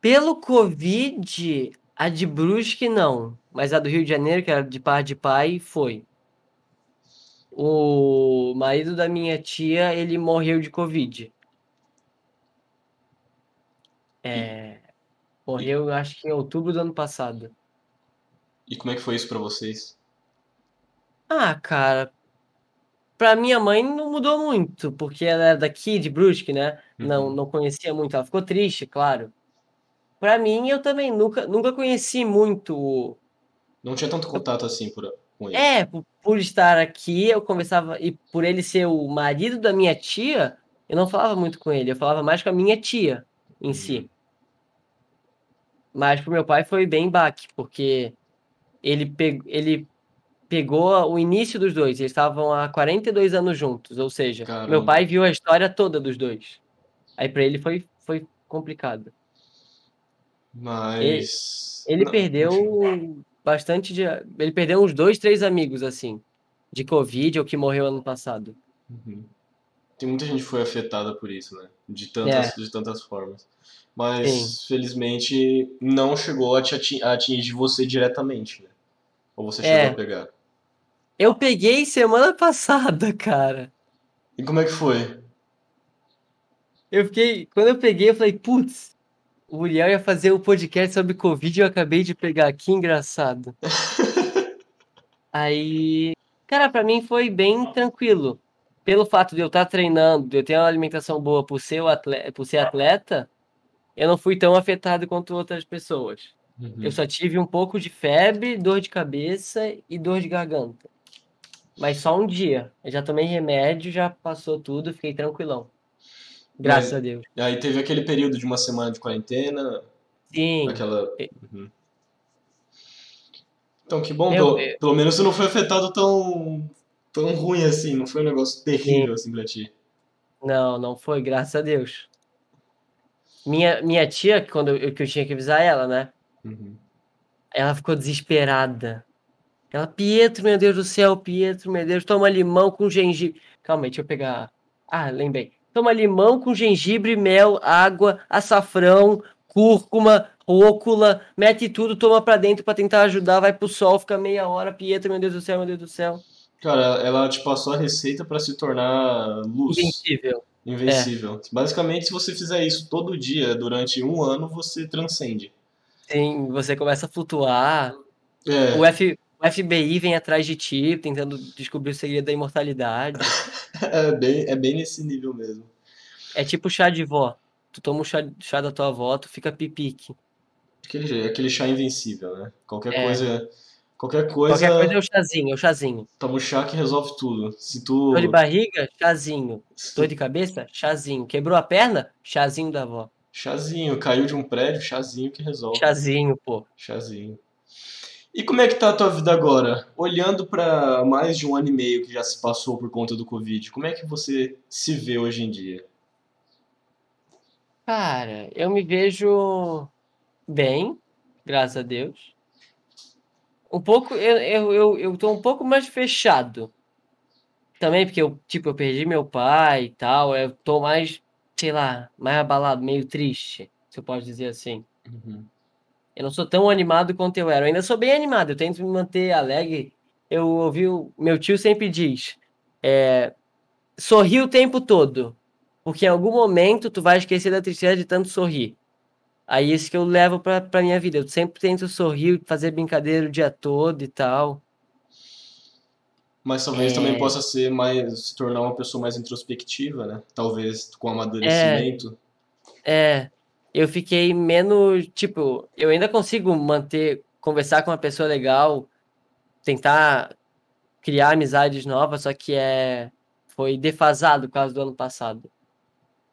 Pelo Covid, a de Brusque não, mas a do Rio de Janeiro, que era de par de pai, foi. O marido da minha tia, ele morreu de Covid. É, morreu, acho que em outubro do ano passado. E como é que foi isso pra vocês? Ah, cara, pra minha mãe não mudou muito, porque ela era daqui, de Brusque, né? Não, Uhum. não conhecia muito. Ela ficou triste, claro. Pra mim, eu também nunca, nunca conheci muito Não tinha tanto contato assim por, com ele. É, por, por estar aqui, eu conversava, e por ele ser o marido da minha tia, eu não falava muito com ele, eu falava mais com a minha tia em si. Mas pro meu pai foi bem baque, porque ele, pe- ele pegou o início dos dois, eles estavam há 42 anos juntos, ou seja, Caramba. meu pai viu a história toda dos dois. Aí pra ele foi, foi complicado. Mas. Ele Não, perdeu continua. bastante de. Ele perdeu uns dois, três amigos, assim, de Covid ou que morreu ano passado. Uhum. Tem muita gente que foi afetada por isso, né? De tantas, de tantas formas. Mas, felizmente, não chegou a, te atingir você diretamente, né? Ou você chegou É. a pegar. Eu peguei semana passada, cara. E como é que foi? Eu fiquei. Quando eu peguei, eu falei, putz, o Uriel ia fazer o podcast sobre Covid e eu acabei de pegar. Que engraçado. Aí. Cara, pra mim foi bem tranquilo. Pelo fato de eu estar treinando, de eu ter uma alimentação boa por ser, atleta, por ser atleta, eu não fui tão afetado quanto outras pessoas. Uhum. Eu só tive um pouco de febre, dor de cabeça e dor de garganta. Mas só um dia. Eu já tomei remédio, já passou tudo, fiquei tranquilão. Graças Mas- a Deus. Aí teve aquele período de uma semana de quarentena, Sim. aquela. É. Uhum. Então, que bom, Eu- pelo, pelo menos você não foi afetado tão, tão ruim assim, não foi um negócio terrível assim pra ti. Não, não foi, graças a Deus. Minha, minha tia, quando eu, que eu tinha que avisar ela, né? Uhum. Ela ficou desesperada. Ela, Pietro, meu Deus do céu, Pietro, meu Deus, toma limão com gengibre. Calma aí, deixa eu pegar. Ah, lembrei. Toma limão com gengibre, mel, água, açafrão, cúrcuma, rúcula, mete tudo, toma pra dentro pra tentar ajudar, vai pro sol, fica meia hora, Pietro, meu Deus do céu, meu Deus do céu. Cara, ela te passou a receita pra se tornar luz, Invencível. invencível. Basicamente, se você fizer isso todo dia durante um ano, você transcende. Sim, você começa a flutuar. É, O, F, o FBI vem atrás de ti, tentando descobrir o segredo da imortalidade. é bem, é bem nesse nível mesmo. É tipo chá de vó. Tu toma o chá, chá da tua avó, tu fica pipique. Aquele, aquele chá invencível, né? Qualquer É. coisa, qualquer coisa, Qualquer coisa é o chazinho, é o chazinho. toma o chá que resolve tudo. Se tu, Dor de barriga, chazinho. se tu- Dor de cabeça, chazinho. Quebrou a perna, chazinho da avó. chazinho, caiu de um prédio, chazinho que resolve. Chazinho, pô. Chazinho. E como é que tá a tua vida agora? Olhando pra mais de um ano e meio que já se passou por conta do Covid, como é que você se vê hoje em dia? Cara, eu me vejo bem, graças a Deus. Um pouco, eu, eu, eu, eu tô um pouco mais fechado. também porque eu, tipo, eu perdi meu pai e tal, eu tô mais, sei lá, mais abalado, meio triste, se eu posso dizer assim. Uhum. Eu não sou tão animado quanto eu era. Eu ainda sou bem animado, eu tento me manter alegre. Eu ouvi o meu tio sempre diz: é, sorri o tempo todo, porque em algum momento tu vai esquecer da tristeza de tanto sorrir. Aí isso que eu levo pra, pra minha vida. Eu sempre tento sorrir, fazer brincadeira o dia todo e tal. Mas talvez É. também possa ser mais, se tornar uma pessoa mais introspectiva, né? Talvez com amadurecimento. É, eu fiquei menos, tipo, eu ainda consigo manter, conversar com uma pessoa legal, tentar criar amizades novas, só que é, foi defasado por causa do ano passado.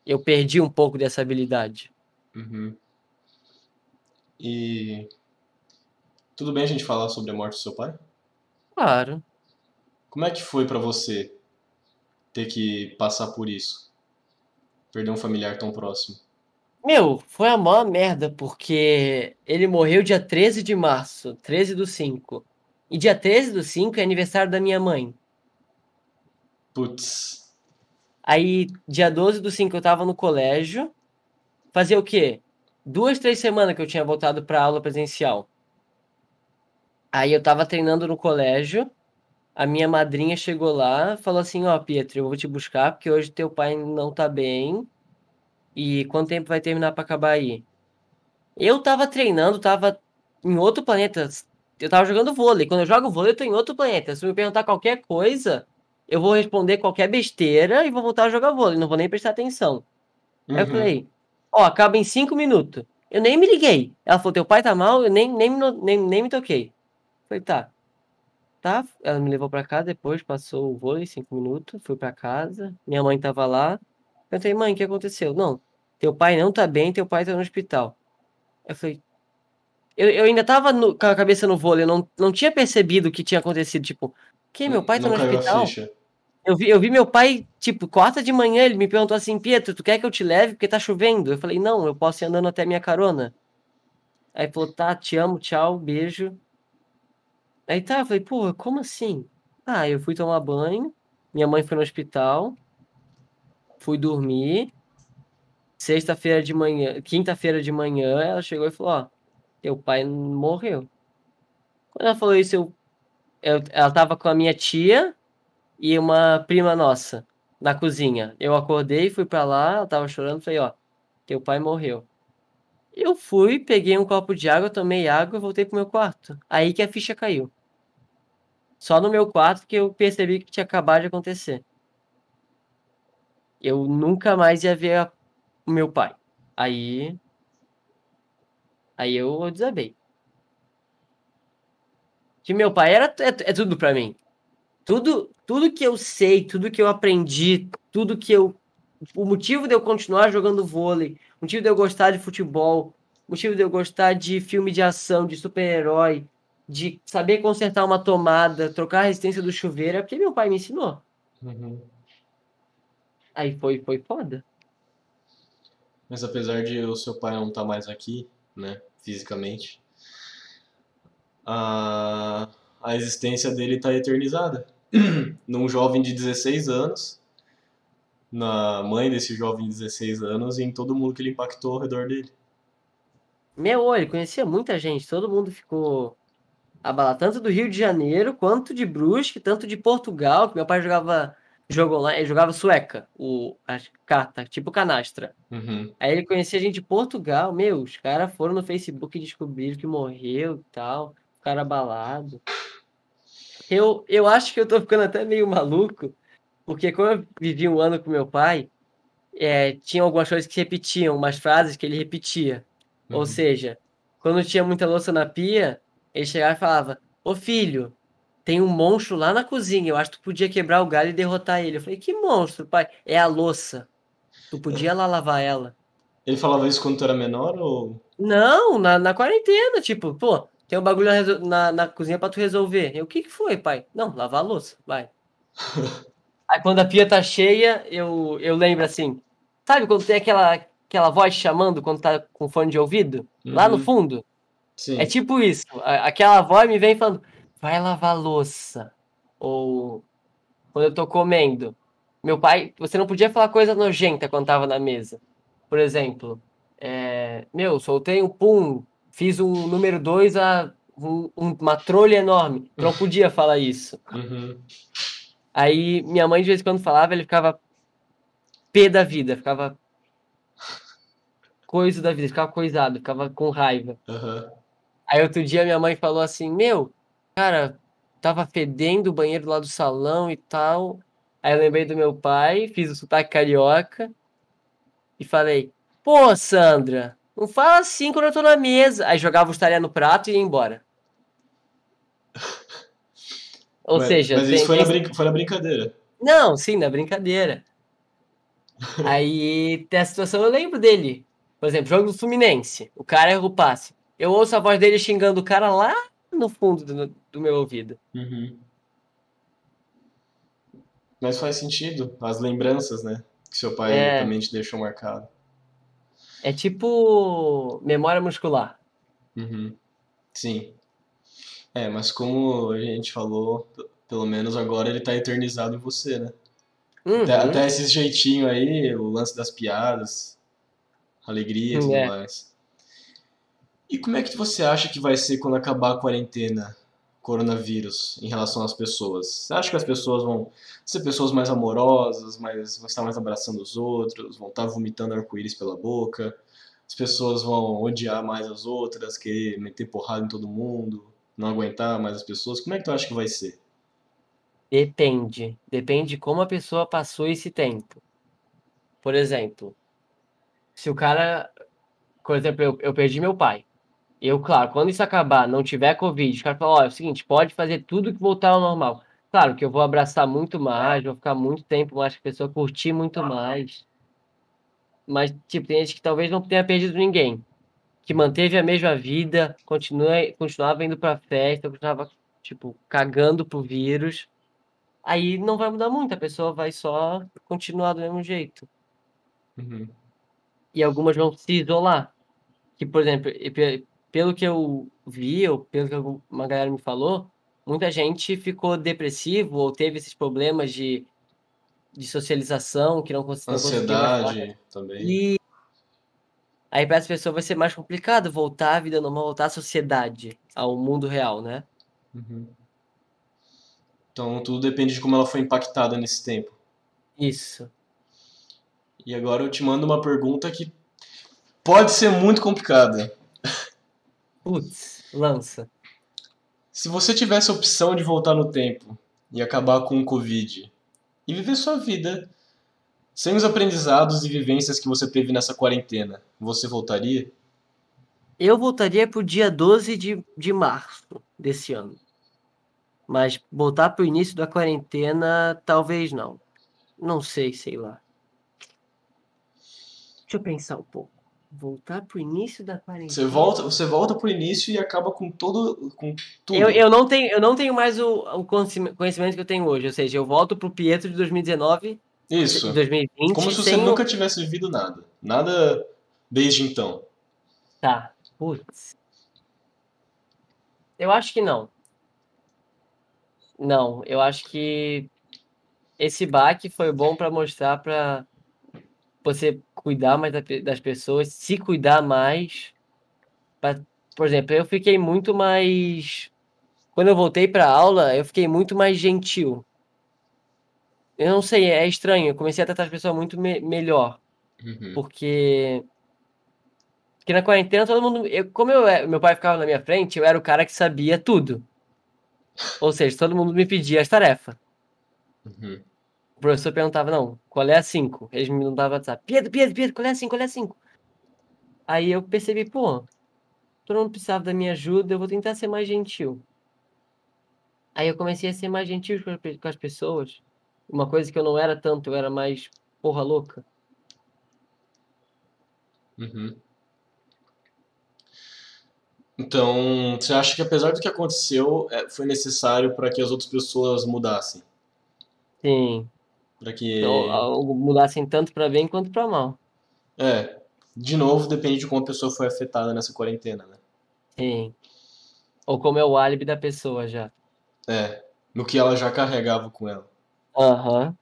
Eu perdi um pouco dessa habilidade. Uhum. E tudo bem a gente falar sobre a morte do seu pai? Claro. Como é que foi pra você ter que passar por isso? Perder um familiar tão próximo. Meu, foi a maior merda, porque ele morreu dia 13 de março, 13 do 5. E dia 13 do 5 é aniversário da minha mãe. Putz. Aí, dia 12 do 5 eu tava no colégio. Fazia o quê? Duas, três semanas que eu tinha voltado pra aula presencial. Aí eu tava treinando no colégio. A minha madrinha chegou lá, falou assim: Ó, Pietro, eu vou te buscar porque hoje teu pai não tá bem. E quanto tempo vai terminar pra acabar aí? Eu tava treinando, tava em outro planeta. Eu tava jogando vôlei. Quando eu jogo vôlei, eu tô em outro planeta. Se me perguntar qualquer coisa, eu vou responder qualquer besteira e vou voltar a jogar vôlei. Não vou nem prestar atenção. Aí eu Uhum. falei, ó, acaba em cinco minutos. Eu nem me liguei. Ela falou, teu pai tá mal? Eu nem, nem, nem, nem me toquei. Falei, tá. Tá. Ela me levou pra casa depois, passou o vôlei, cinco minutos. Fui pra casa. Minha mãe tava lá. Perguntei, mãe, o que aconteceu? Não, teu pai não tá bem, teu pai tá no hospital. Eu falei. Eu, eu ainda tava no- com a cabeça no vôlei, eu não, não tinha percebido o que tinha acontecido. Tipo, que meu pai tá Não no hospital? Eu vi, eu vi meu pai, tipo, quarta de manhã, ele me perguntou assim, Pietro, tu quer que eu te leve porque tá chovendo? Eu falei, não, eu posso ir andando até minha carona. Aí falou, tá, te amo, tchau, beijo. Aí tá, eu falei, pô, como assim? Ah, eu fui tomar banho, minha mãe foi no hospital, fui dormir. Sexta-feira de manhã, quinta-feira de manhã, ela chegou e falou, ó, teu pai morreu. Quando ela falou isso, eu, eu, ela tava com a minha tia e uma prima nossa na cozinha. Eu acordei, fui pra lá, ela tava chorando, falei, ó, teu pai morreu. Eu fui, peguei um copo de água, tomei água e voltei pro meu quarto. Aí que a ficha caiu. Só no meu quarto que eu percebi que tinha acabado de acontecer. Eu nunca mais ia ver a- o meu pai. Aí. Aí eu desabei. Que meu pai era é, é tudo pra mim. Tudo, tudo que eu sei, tudo que eu aprendi, tudo que eu. O motivo de eu continuar jogando vôlei, o motivo de eu gostar de futebol, o motivo de eu gostar de filme de ação, de super-herói, de saber consertar uma tomada, trocar a resistência do chuveiro, é porque meu pai me ensinou. Uhum. Aí foi, foi foda. Mas apesar de o seu pai não estar mais aqui, né, fisicamente, a, a existência dele está eternizada. Num jovem de 16 anos, na mãe desse jovem de 16 anos e em todo mundo que ele impactou ao redor dele. Meu, ele conhecia muita gente, todo mundo ficou abalado, tanto do Rio de Janeiro, quanto de Brusque, tanto de Portugal, que meu pai jogava jogo online, ele jogava sueca, o, a carta, tipo canastra. Uhum. Aí ele conhecia gente de Portugal, meu, os caras foram no Facebook e descobriram que morreu e tal, ficaram abalados. Eu, eu acho que eu tô ficando até meio maluco, porque como eu vivi um ano com meu pai, é, tinha algumas coisas que se repetiam, umas frases que ele repetia. Ou Uhum. seja, quando tinha muita louça na pia, ele chegava e falava: Ô filho, tem um monstro lá na cozinha, eu acho que tu podia quebrar o galho e derrotar ele. Eu falei: Que monstro, pai? É a louça. Tu podia lá lavar ela. Ele falava isso quando tu era menor ou. Não, na, na quarentena, tipo, pô, tem um bagulho na, na, cozinha pra tu resolver. Eu, o que que foi, pai? Não, lavar a louça, vai. Aí quando a pia tá cheia, eu, eu lembro assim, sabe quando tem aquela, aquela voz chamando quando tá com fone de ouvido? Lá no Uhum. fundo? Sim. É tipo isso. a- Aquela voz me vem falando, vai lavar louça. Ou quando eu tô comendo. Meu pai, você não podia falar coisa nojenta quando tava na mesa. Por exemplo, é, meu, soltei um pum, fiz um número 2 a um, uma trolha enorme. Eu não podia falar isso. Uhum. Aí minha mãe de vez em quando falava, ele ficava pé da vida, ficava coisa da vida, ficava coisado, ficava com raiva. Uhum. Aí outro dia minha mãe falou assim: Meu, cara, tava fedendo o banheiro lá do salão e tal. Aí eu lembrei do meu pai, fiz o sotaque carioca e falei: Pô, Sandra, não fala assim quando eu tô na mesa. Aí jogava os talher no prato e ia embora. Ou mas, seja, mas isso foi, Na brin... foi na brincadeira. Não, sim, na brincadeira. Aí tem a situação, eu lembro dele. Por exemplo, jogo do Fluminense. O cara erra o passe. Eu ouço a voz dele xingando o cara lá no fundo do, do meu ouvido. Uhum. Mas faz sentido. As lembranças, né? Que seu pai é... também te deixou marcado. É tipo memória muscular. Uhum. Sim. É, mas como a gente falou, pelo menos agora ele tá eternizado em você, né? Uhum. Até, até esse jeitinho aí, o lance das piadas, alegria e tudo É. mais. E como é que você acha que vai ser quando acabar a quarentena, coronavírus, em relação às pessoas? Você acha que as pessoas vão ser pessoas mais amorosas, mais, vão estar mais abraçando os outros, vão estar vomitando arco-íris pela boca? As pessoas vão odiar mais as outras, querer meter porrada em todo mundo, não aguentar mais as pessoas? Como é que tu acha que vai ser? Depende. Depende de como a pessoa passou esse tempo. Por exemplo, se o cara. Por exemplo, eu, eu perdi meu pai. Eu, claro, quando isso acabar, não tiver Covid, os caras falam, ó, é o seguinte, pode fazer tudo que voltar ao normal. Claro que eu vou abraçar muito mais, vou ficar muito tempo mais com a pessoa, curtir muito mais. Mas, tipo, tem gente que talvez não tenha perdido ninguém. Que manteve a mesma vida, continua, continuava indo pra festa, continuava, tipo, cagando pro vírus. Aí não vai mudar muito, a pessoa vai só continuar do mesmo jeito. Uhum. E algumas vão se isolar. Que, por exemplo, pelo que eu vi, ou pelo que uma galera me falou, muita gente ficou depressivo ou teve esses problemas de, de socialização, que não, cons- não conseguia mais falar. Ansiedade também. E aí para as pessoas vai ser mais complicado voltar à vida normal, voltar à sociedade, ao mundo real, né? Uhum. Então tudo depende de como ela foi impactada nesse tempo. Isso. E agora eu te mando uma pergunta que pode ser muito complicada. Putz, lança. Se você tivesse a opção de voltar no tempo e acabar com o Covid e viver sua vida sem os aprendizados e vivências que você teve nessa quarentena, você voltaria? Eu voltaria pro dia 12 de, de março desse ano. Mas voltar pro início da quarentena, talvez não. Não sei, sei lá. Deixa eu pensar um pouco. Voltar pro início da quarentena. Você volta, você volta pro início e acaba com todo, com tudo. Eu, eu, não tenho, eu não tenho mais o, o conhecimento que eu tenho hoje. Ou seja, eu volto pro Pietro de 2019, Isso. de 2020. Como se você sem o- nunca tivesse vivido nada. Nada desde então. Tá. Putz. Eu acho que não. Não, eu acho que esse baque foi bom para mostrar para você cuidar mais das pessoas, se cuidar mais. Pra- por exemplo, eu fiquei muito mais. Quando eu voltei para aula, eu fiquei muito mais gentil. Eu não sei, é estranho. Eu comecei a tratar as pessoas muito me- melhor. Uhum. Porque. Porque na quarentena todo mundo. Eu, como eu, meu pai ficava na minha frente, eu era o cara que sabia tudo. Ou seja, todo mundo me pedia as tarefas. Uhum. O professor perguntava, não, qual é a 5? Eles me mandavam WhatsApp. Pedro, Pedro, Pedro, qual é a 5? Qual é a 5? Aí eu percebi, pô, todo mundo precisava da minha ajuda, eu vou tentar ser mais gentil. Aí eu comecei a ser mais gentil com as pessoas. Uma coisa que eu não era tanto, eu era mais porra louca. Uhum. Então, você acha que apesar do que aconteceu, é, foi necessário para que as outras pessoas mudassem? Sim. Para que. Então, mudassem tanto pra bem quanto pra mal. É, de novo, depende de como a pessoa foi afetada nessa quarentena, né? Sim. Ou como é o álibi da pessoa já. É, no que ela já carregava com ela. Aham.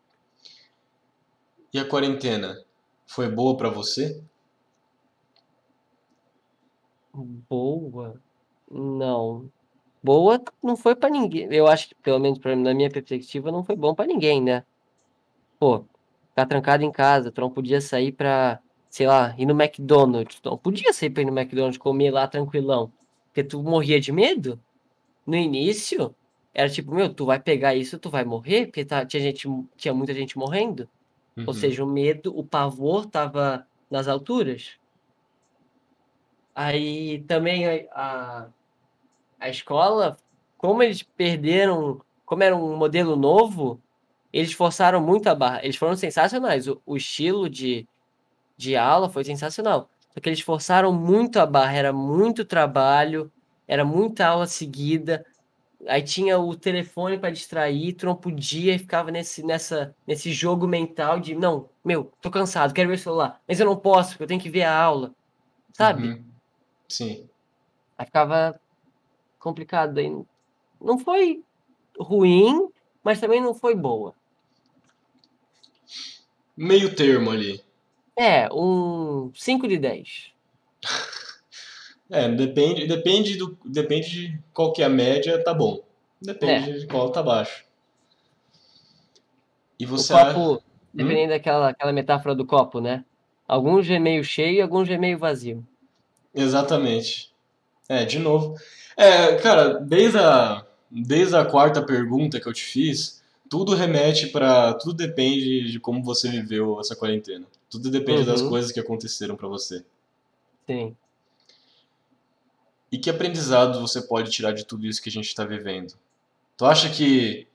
E a quarentena foi boa pra você? Boa? Não. Boa não foi pra ninguém. Eu acho que, pelo menos pra, na minha perspectiva, não foi bom pra ninguém, né? Pô, ficar trancado em casa, tu não podia sair pra, sei lá, ir no McDonald's. Tu não podia sair pra ir no McDonald's comer lá tranquilão. Porque tu morria de medo. No início, era tipo, meu, tu vai pegar isso, tu vai morrer, porque tá, tinha gente, tinha muita gente morrendo. Ou Uhum. seja, o medo, o pavor tava nas alturas. Aí também a, a, a escola, como eles perderam, como era um modelo novo, eles forçaram muito a barra. Eles foram sensacionais. O, o estilo de, de aula foi sensacional. Só que eles forçaram muito a barra, era muito trabalho, era muita aula seguida. Aí tinha o telefone para distrair, tu não podia e ficava nesse, nessa, nesse jogo mental de não, meu, tô cansado, quero ver o celular, mas eu não posso, porque eu tenho que ver a aula, sabe? Uhum. Sim. Aí ficava complicado. Aí não foi ruim, mas também não foi boa. Meio termo ali. É, um 5 de 10. É, depende, depende do, depende de qual que é a média, tá bom. Depende É. de qual tá baixo. E O você copo, Hum? dependendo daquela aquela metáfora do copo, né? Alguns é meio cheio e alguns é meio vazio. Exatamente. É, de novo. É, cara, desde a, desde a quarta pergunta que eu te fiz, tudo remete pra. Tudo depende de como você viveu essa quarentena. Tudo depende das Uhum. coisas que aconteceram pra você. Sim. E que aprendizado você pode tirar de tudo isso que a gente está vivendo? Tu acha que,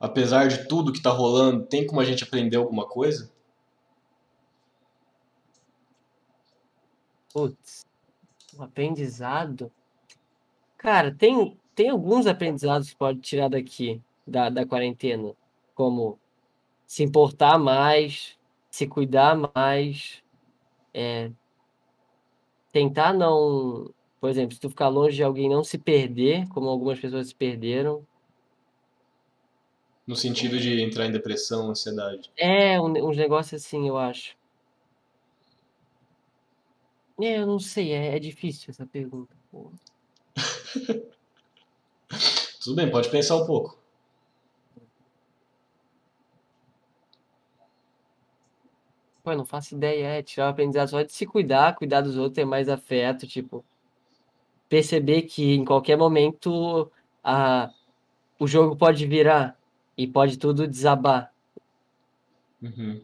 apesar de tudo que tá rolando, tem como a gente aprender alguma coisa? Putz, um aprendizado. Cara, tem, tem alguns aprendizados que pode tirar daqui, da, da quarentena, como se importar mais, se cuidar mais, é, tentar não, por exemplo, se tu ficar longe de alguém, não se perder, como algumas pessoas se perderam. No sentido de entrar em depressão, ansiedade. É, um- uns negócios assim, eu acho. É, eu não sei, é, é difícil essa pergunta. Tudo bem, pode pensar um pouco. Pô, não faço ideia, é tirar o aprendizado só de se cuidar, cuidar dos outros, ter mais afeto, tipo, perceber que em qualquer momento a, o jogo pode virar e pode tudo desabar. Uhum.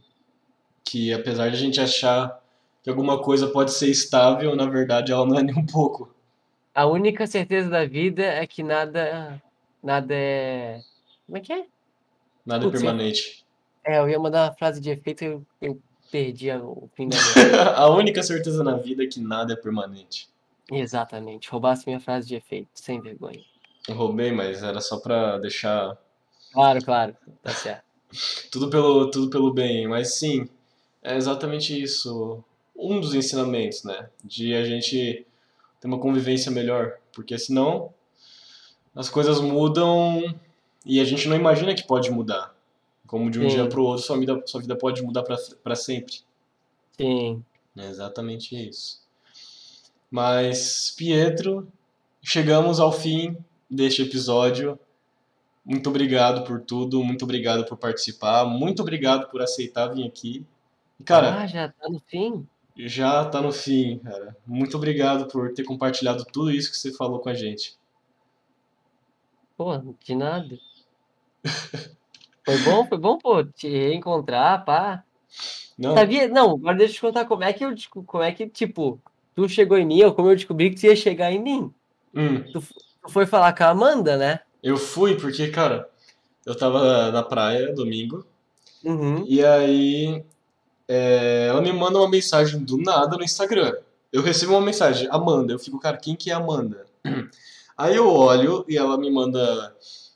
Que apesar de a gente achar que alguma coisa pode ser estável, na verdade ela não é nem um pouco. A única certeza da vida é que nada, nada é. Como é que é? Nada é Putz, eu- permanente. É, eu ia mandar uma frase de efeito eu, eu perdi a- o fim da. A única certeza na vida é que nada é permanente. Exatamente, roubasse minha frase de efeito, sem vergonha. Eu roubei, mas era só pra deixar Claro, claro, tá certo. tudo pelo, tudo pelo bem. Mas sim, é exatamente isso. Um dos ensinamentos, né? De a gente ter uma convivência melhor. Porque senão as coisas mudam e a gente não imagina que pode mudar. Como de um Sim. dia pro outro, sua vida, sua vida pode mudar pra sempre. Sim. É exatamente isso. Mas, Pietro, chegamos ao fim deste episódio. Muito obrigado por tudo, muito obrigado por participar, muito obrigado por aceitar vir aqui. Cara, Ah, já tá no fim? já tá no fim, cara. Muito obrigado por ter compartilhado tudo isso que você falou com a gente. Pô, de nada. Foi bom, foi bom, pô, te reencontrar, pá. Não, Sabia? Não, agora deixa eu te contar como é que eu, como é que, tipo, tu chegou em mim, ou como eu descobri que tu ia chegar em mim. hum, Tu, tu foi falar com a Amanda, né? eu fui porque, cara, eu tava na praia domingo Uhum. E aí, é, ela me manda uma mensagem do nada no Instagram. Eu recebo uma mensagem, Amanda. Eu fico, cara, quem que é Amanda? Aí eu olho e ela me manda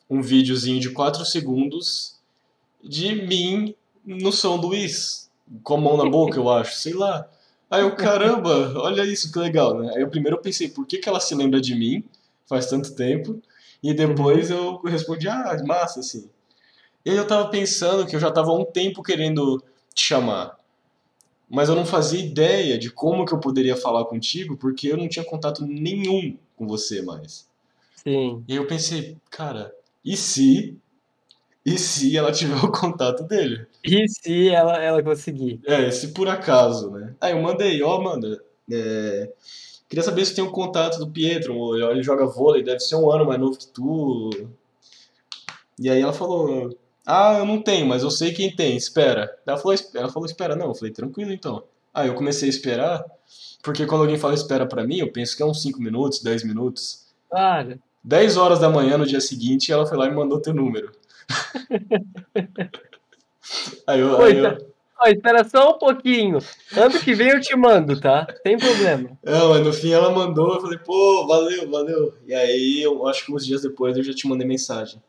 um videozinho de 4 segundos de mim no São Luís, com a mão na boca, eu acho, sei lá. Aí eu, caramba, olha isso, que legal, né? Aí eu primeiro pensei, por que que ela se lembra de mim faz tanto tempo? E depois eu respondi, ah, massa, assim. E aí eu tava pensando que eu já tava há um tempo querendo te chamar. Mas eu não fazia ideia de como que eu poderia falar contigo, porque eu não tinha contato nenhum com você mais. Sim. E aí eu pensei, cara, e se. E se ela tiver o contato dele? E se ela, ela conseguir? É, se por acaso, né? Aí eu mandei, ó, Amanda, é, queria saber se tem um contato do Pietro, ele joga vôlei, deve ser um ano mais novo que tu. E aí ela falou, ah, eu não tenho, mas eu sei quem tem, espera. Ela falou, ela falou espera, não, eu falei, tranquilo então. Aí eu comecei a esperar, porque quando alguém fala espera pra mim, eu penso que é uns 5 minutos, 10 minutos. Claro. 10 horas da manhã no dia seguinte, ela foi lá e mandou teu número. Aí eu, aí eu, Ó, espera só um pouquinho. Ano que vem eu te mando, tá? Sem problema. Não, mas no fim ela mandou, eu falei, pô, valeu, valeu. E aí, eu acho que uns dias depois eu já te mandei mensagem.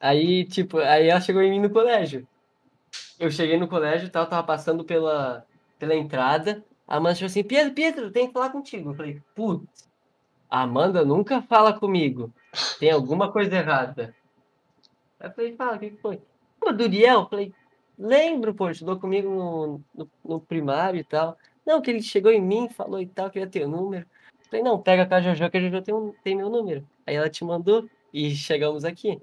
Aí, tipo, aí ela chegou em mim no colégio. Eu cheguei no colégio e tal, tava passando pela, pela entrada. A Amanda falou assim, Pedro, Pedro, tem que falar contigo. Eu falei, putz, a Amanda nunca fala comigo. Tem alguma coisa errada. Aí eu falei, fala, o que que foi? Pô, Duriel, eu falei, lembro, pô, estudou comigo no, no, no primário e tal. Não, que ele chegou em mim, falou e tal, queria ter o número. Falei, não, pega com a Jojo, que a Jojo tem, um, tem meu número. Aí ela te mandou e chegamos aqui.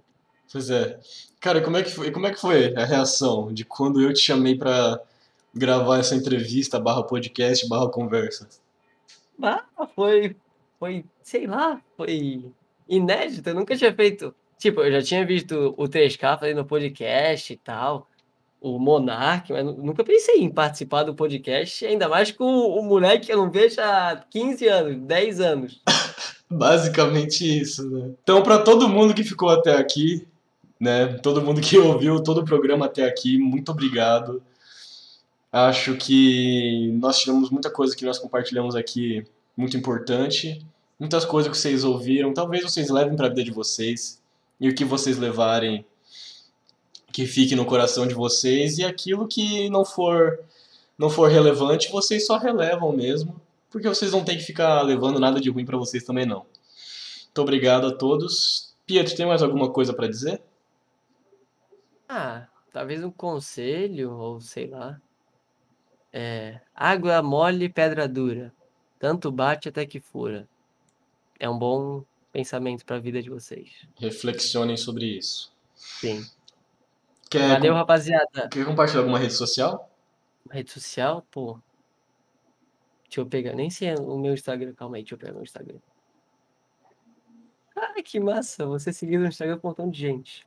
Pois é. Cara, como é que foi, como é que foi a reação de quando eu te chamei pra gravar essa entrevista, barra podcast, barra conversa? Ah, foi, foi, sei lá, foi inédito, eu nunca tinha feito. Tipo, eu já tinha visto o 3K fazendo podcast e tal, o Monark, mas nu- nunca pensei em participar do podcast, ainda mais com o moleque que eu não vejo há 15 anos, 10 anos. Basicamente isso, né? Então, pra todo mundo que ficou até aqui, né? Todo mundo que ouviu todo o programa até aqui, muito obrigado. Acho que nós tivemos muita coisa que nós compartilhamos aqui muito importante, muitas coisas que vocês ouviram, talvez vocês levem para a vida de vocês e o que vocês levarem que fique no coração de vocês e aquilo que não for não for relevante, vocês só relevam mesmo, porque vocês não têm que ficar levando nada de ruim para vocês também não. Muito obrigado a todos. Pietro, tem mais alguma coisa para dizer? Ah, talvez um conselho, ou sei lá. É, água mole, pedra dura. Tanto bate até que fura. É um bom pensamento para a vida de vocês. Reflexionem sobre isso. Sim. Quer, Valeu, rapaziada. quer compartilhar alguma rede social? Rede social, pô. Deixa eu pegar. Nem sei o meu Instagram. Calma aí, deixa eu pegar meu Instagram. Ah, que massa. Você seguiu no Instagram com um montão de gente.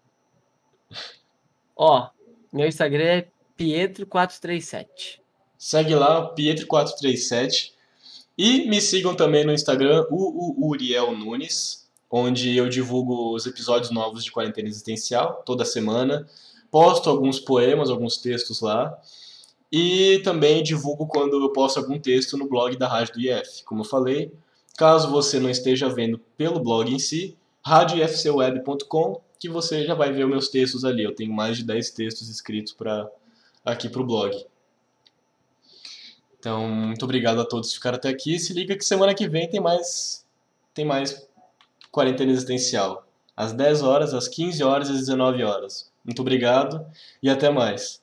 Ó, meu Instagram é Pietro437. Segue lá, Pietro437. E me sigam também no Instagram, o Uriel Nunes, onde eu divulgo os episódios novos de Quarentena Existencial toda semana. Posto alguns poemas, alguns textos lá. E também divulgo quando eu posto algum texto no blog da Rádio do IF. Como eu falei, caso você não esteja vendo pelo blog em si, radioifcweb.com, que você já vai ver meus textos ali. Eu tenho mais de 10 textos escritos para aqui para o blog. Então, muito obrigado a todos que ficaram até aqui. Se liga que semana que vem tem mais tem mais quarentena existencial. Às 10 horas, às 15 horas e às 19 horas. Muito obrigado e até mais.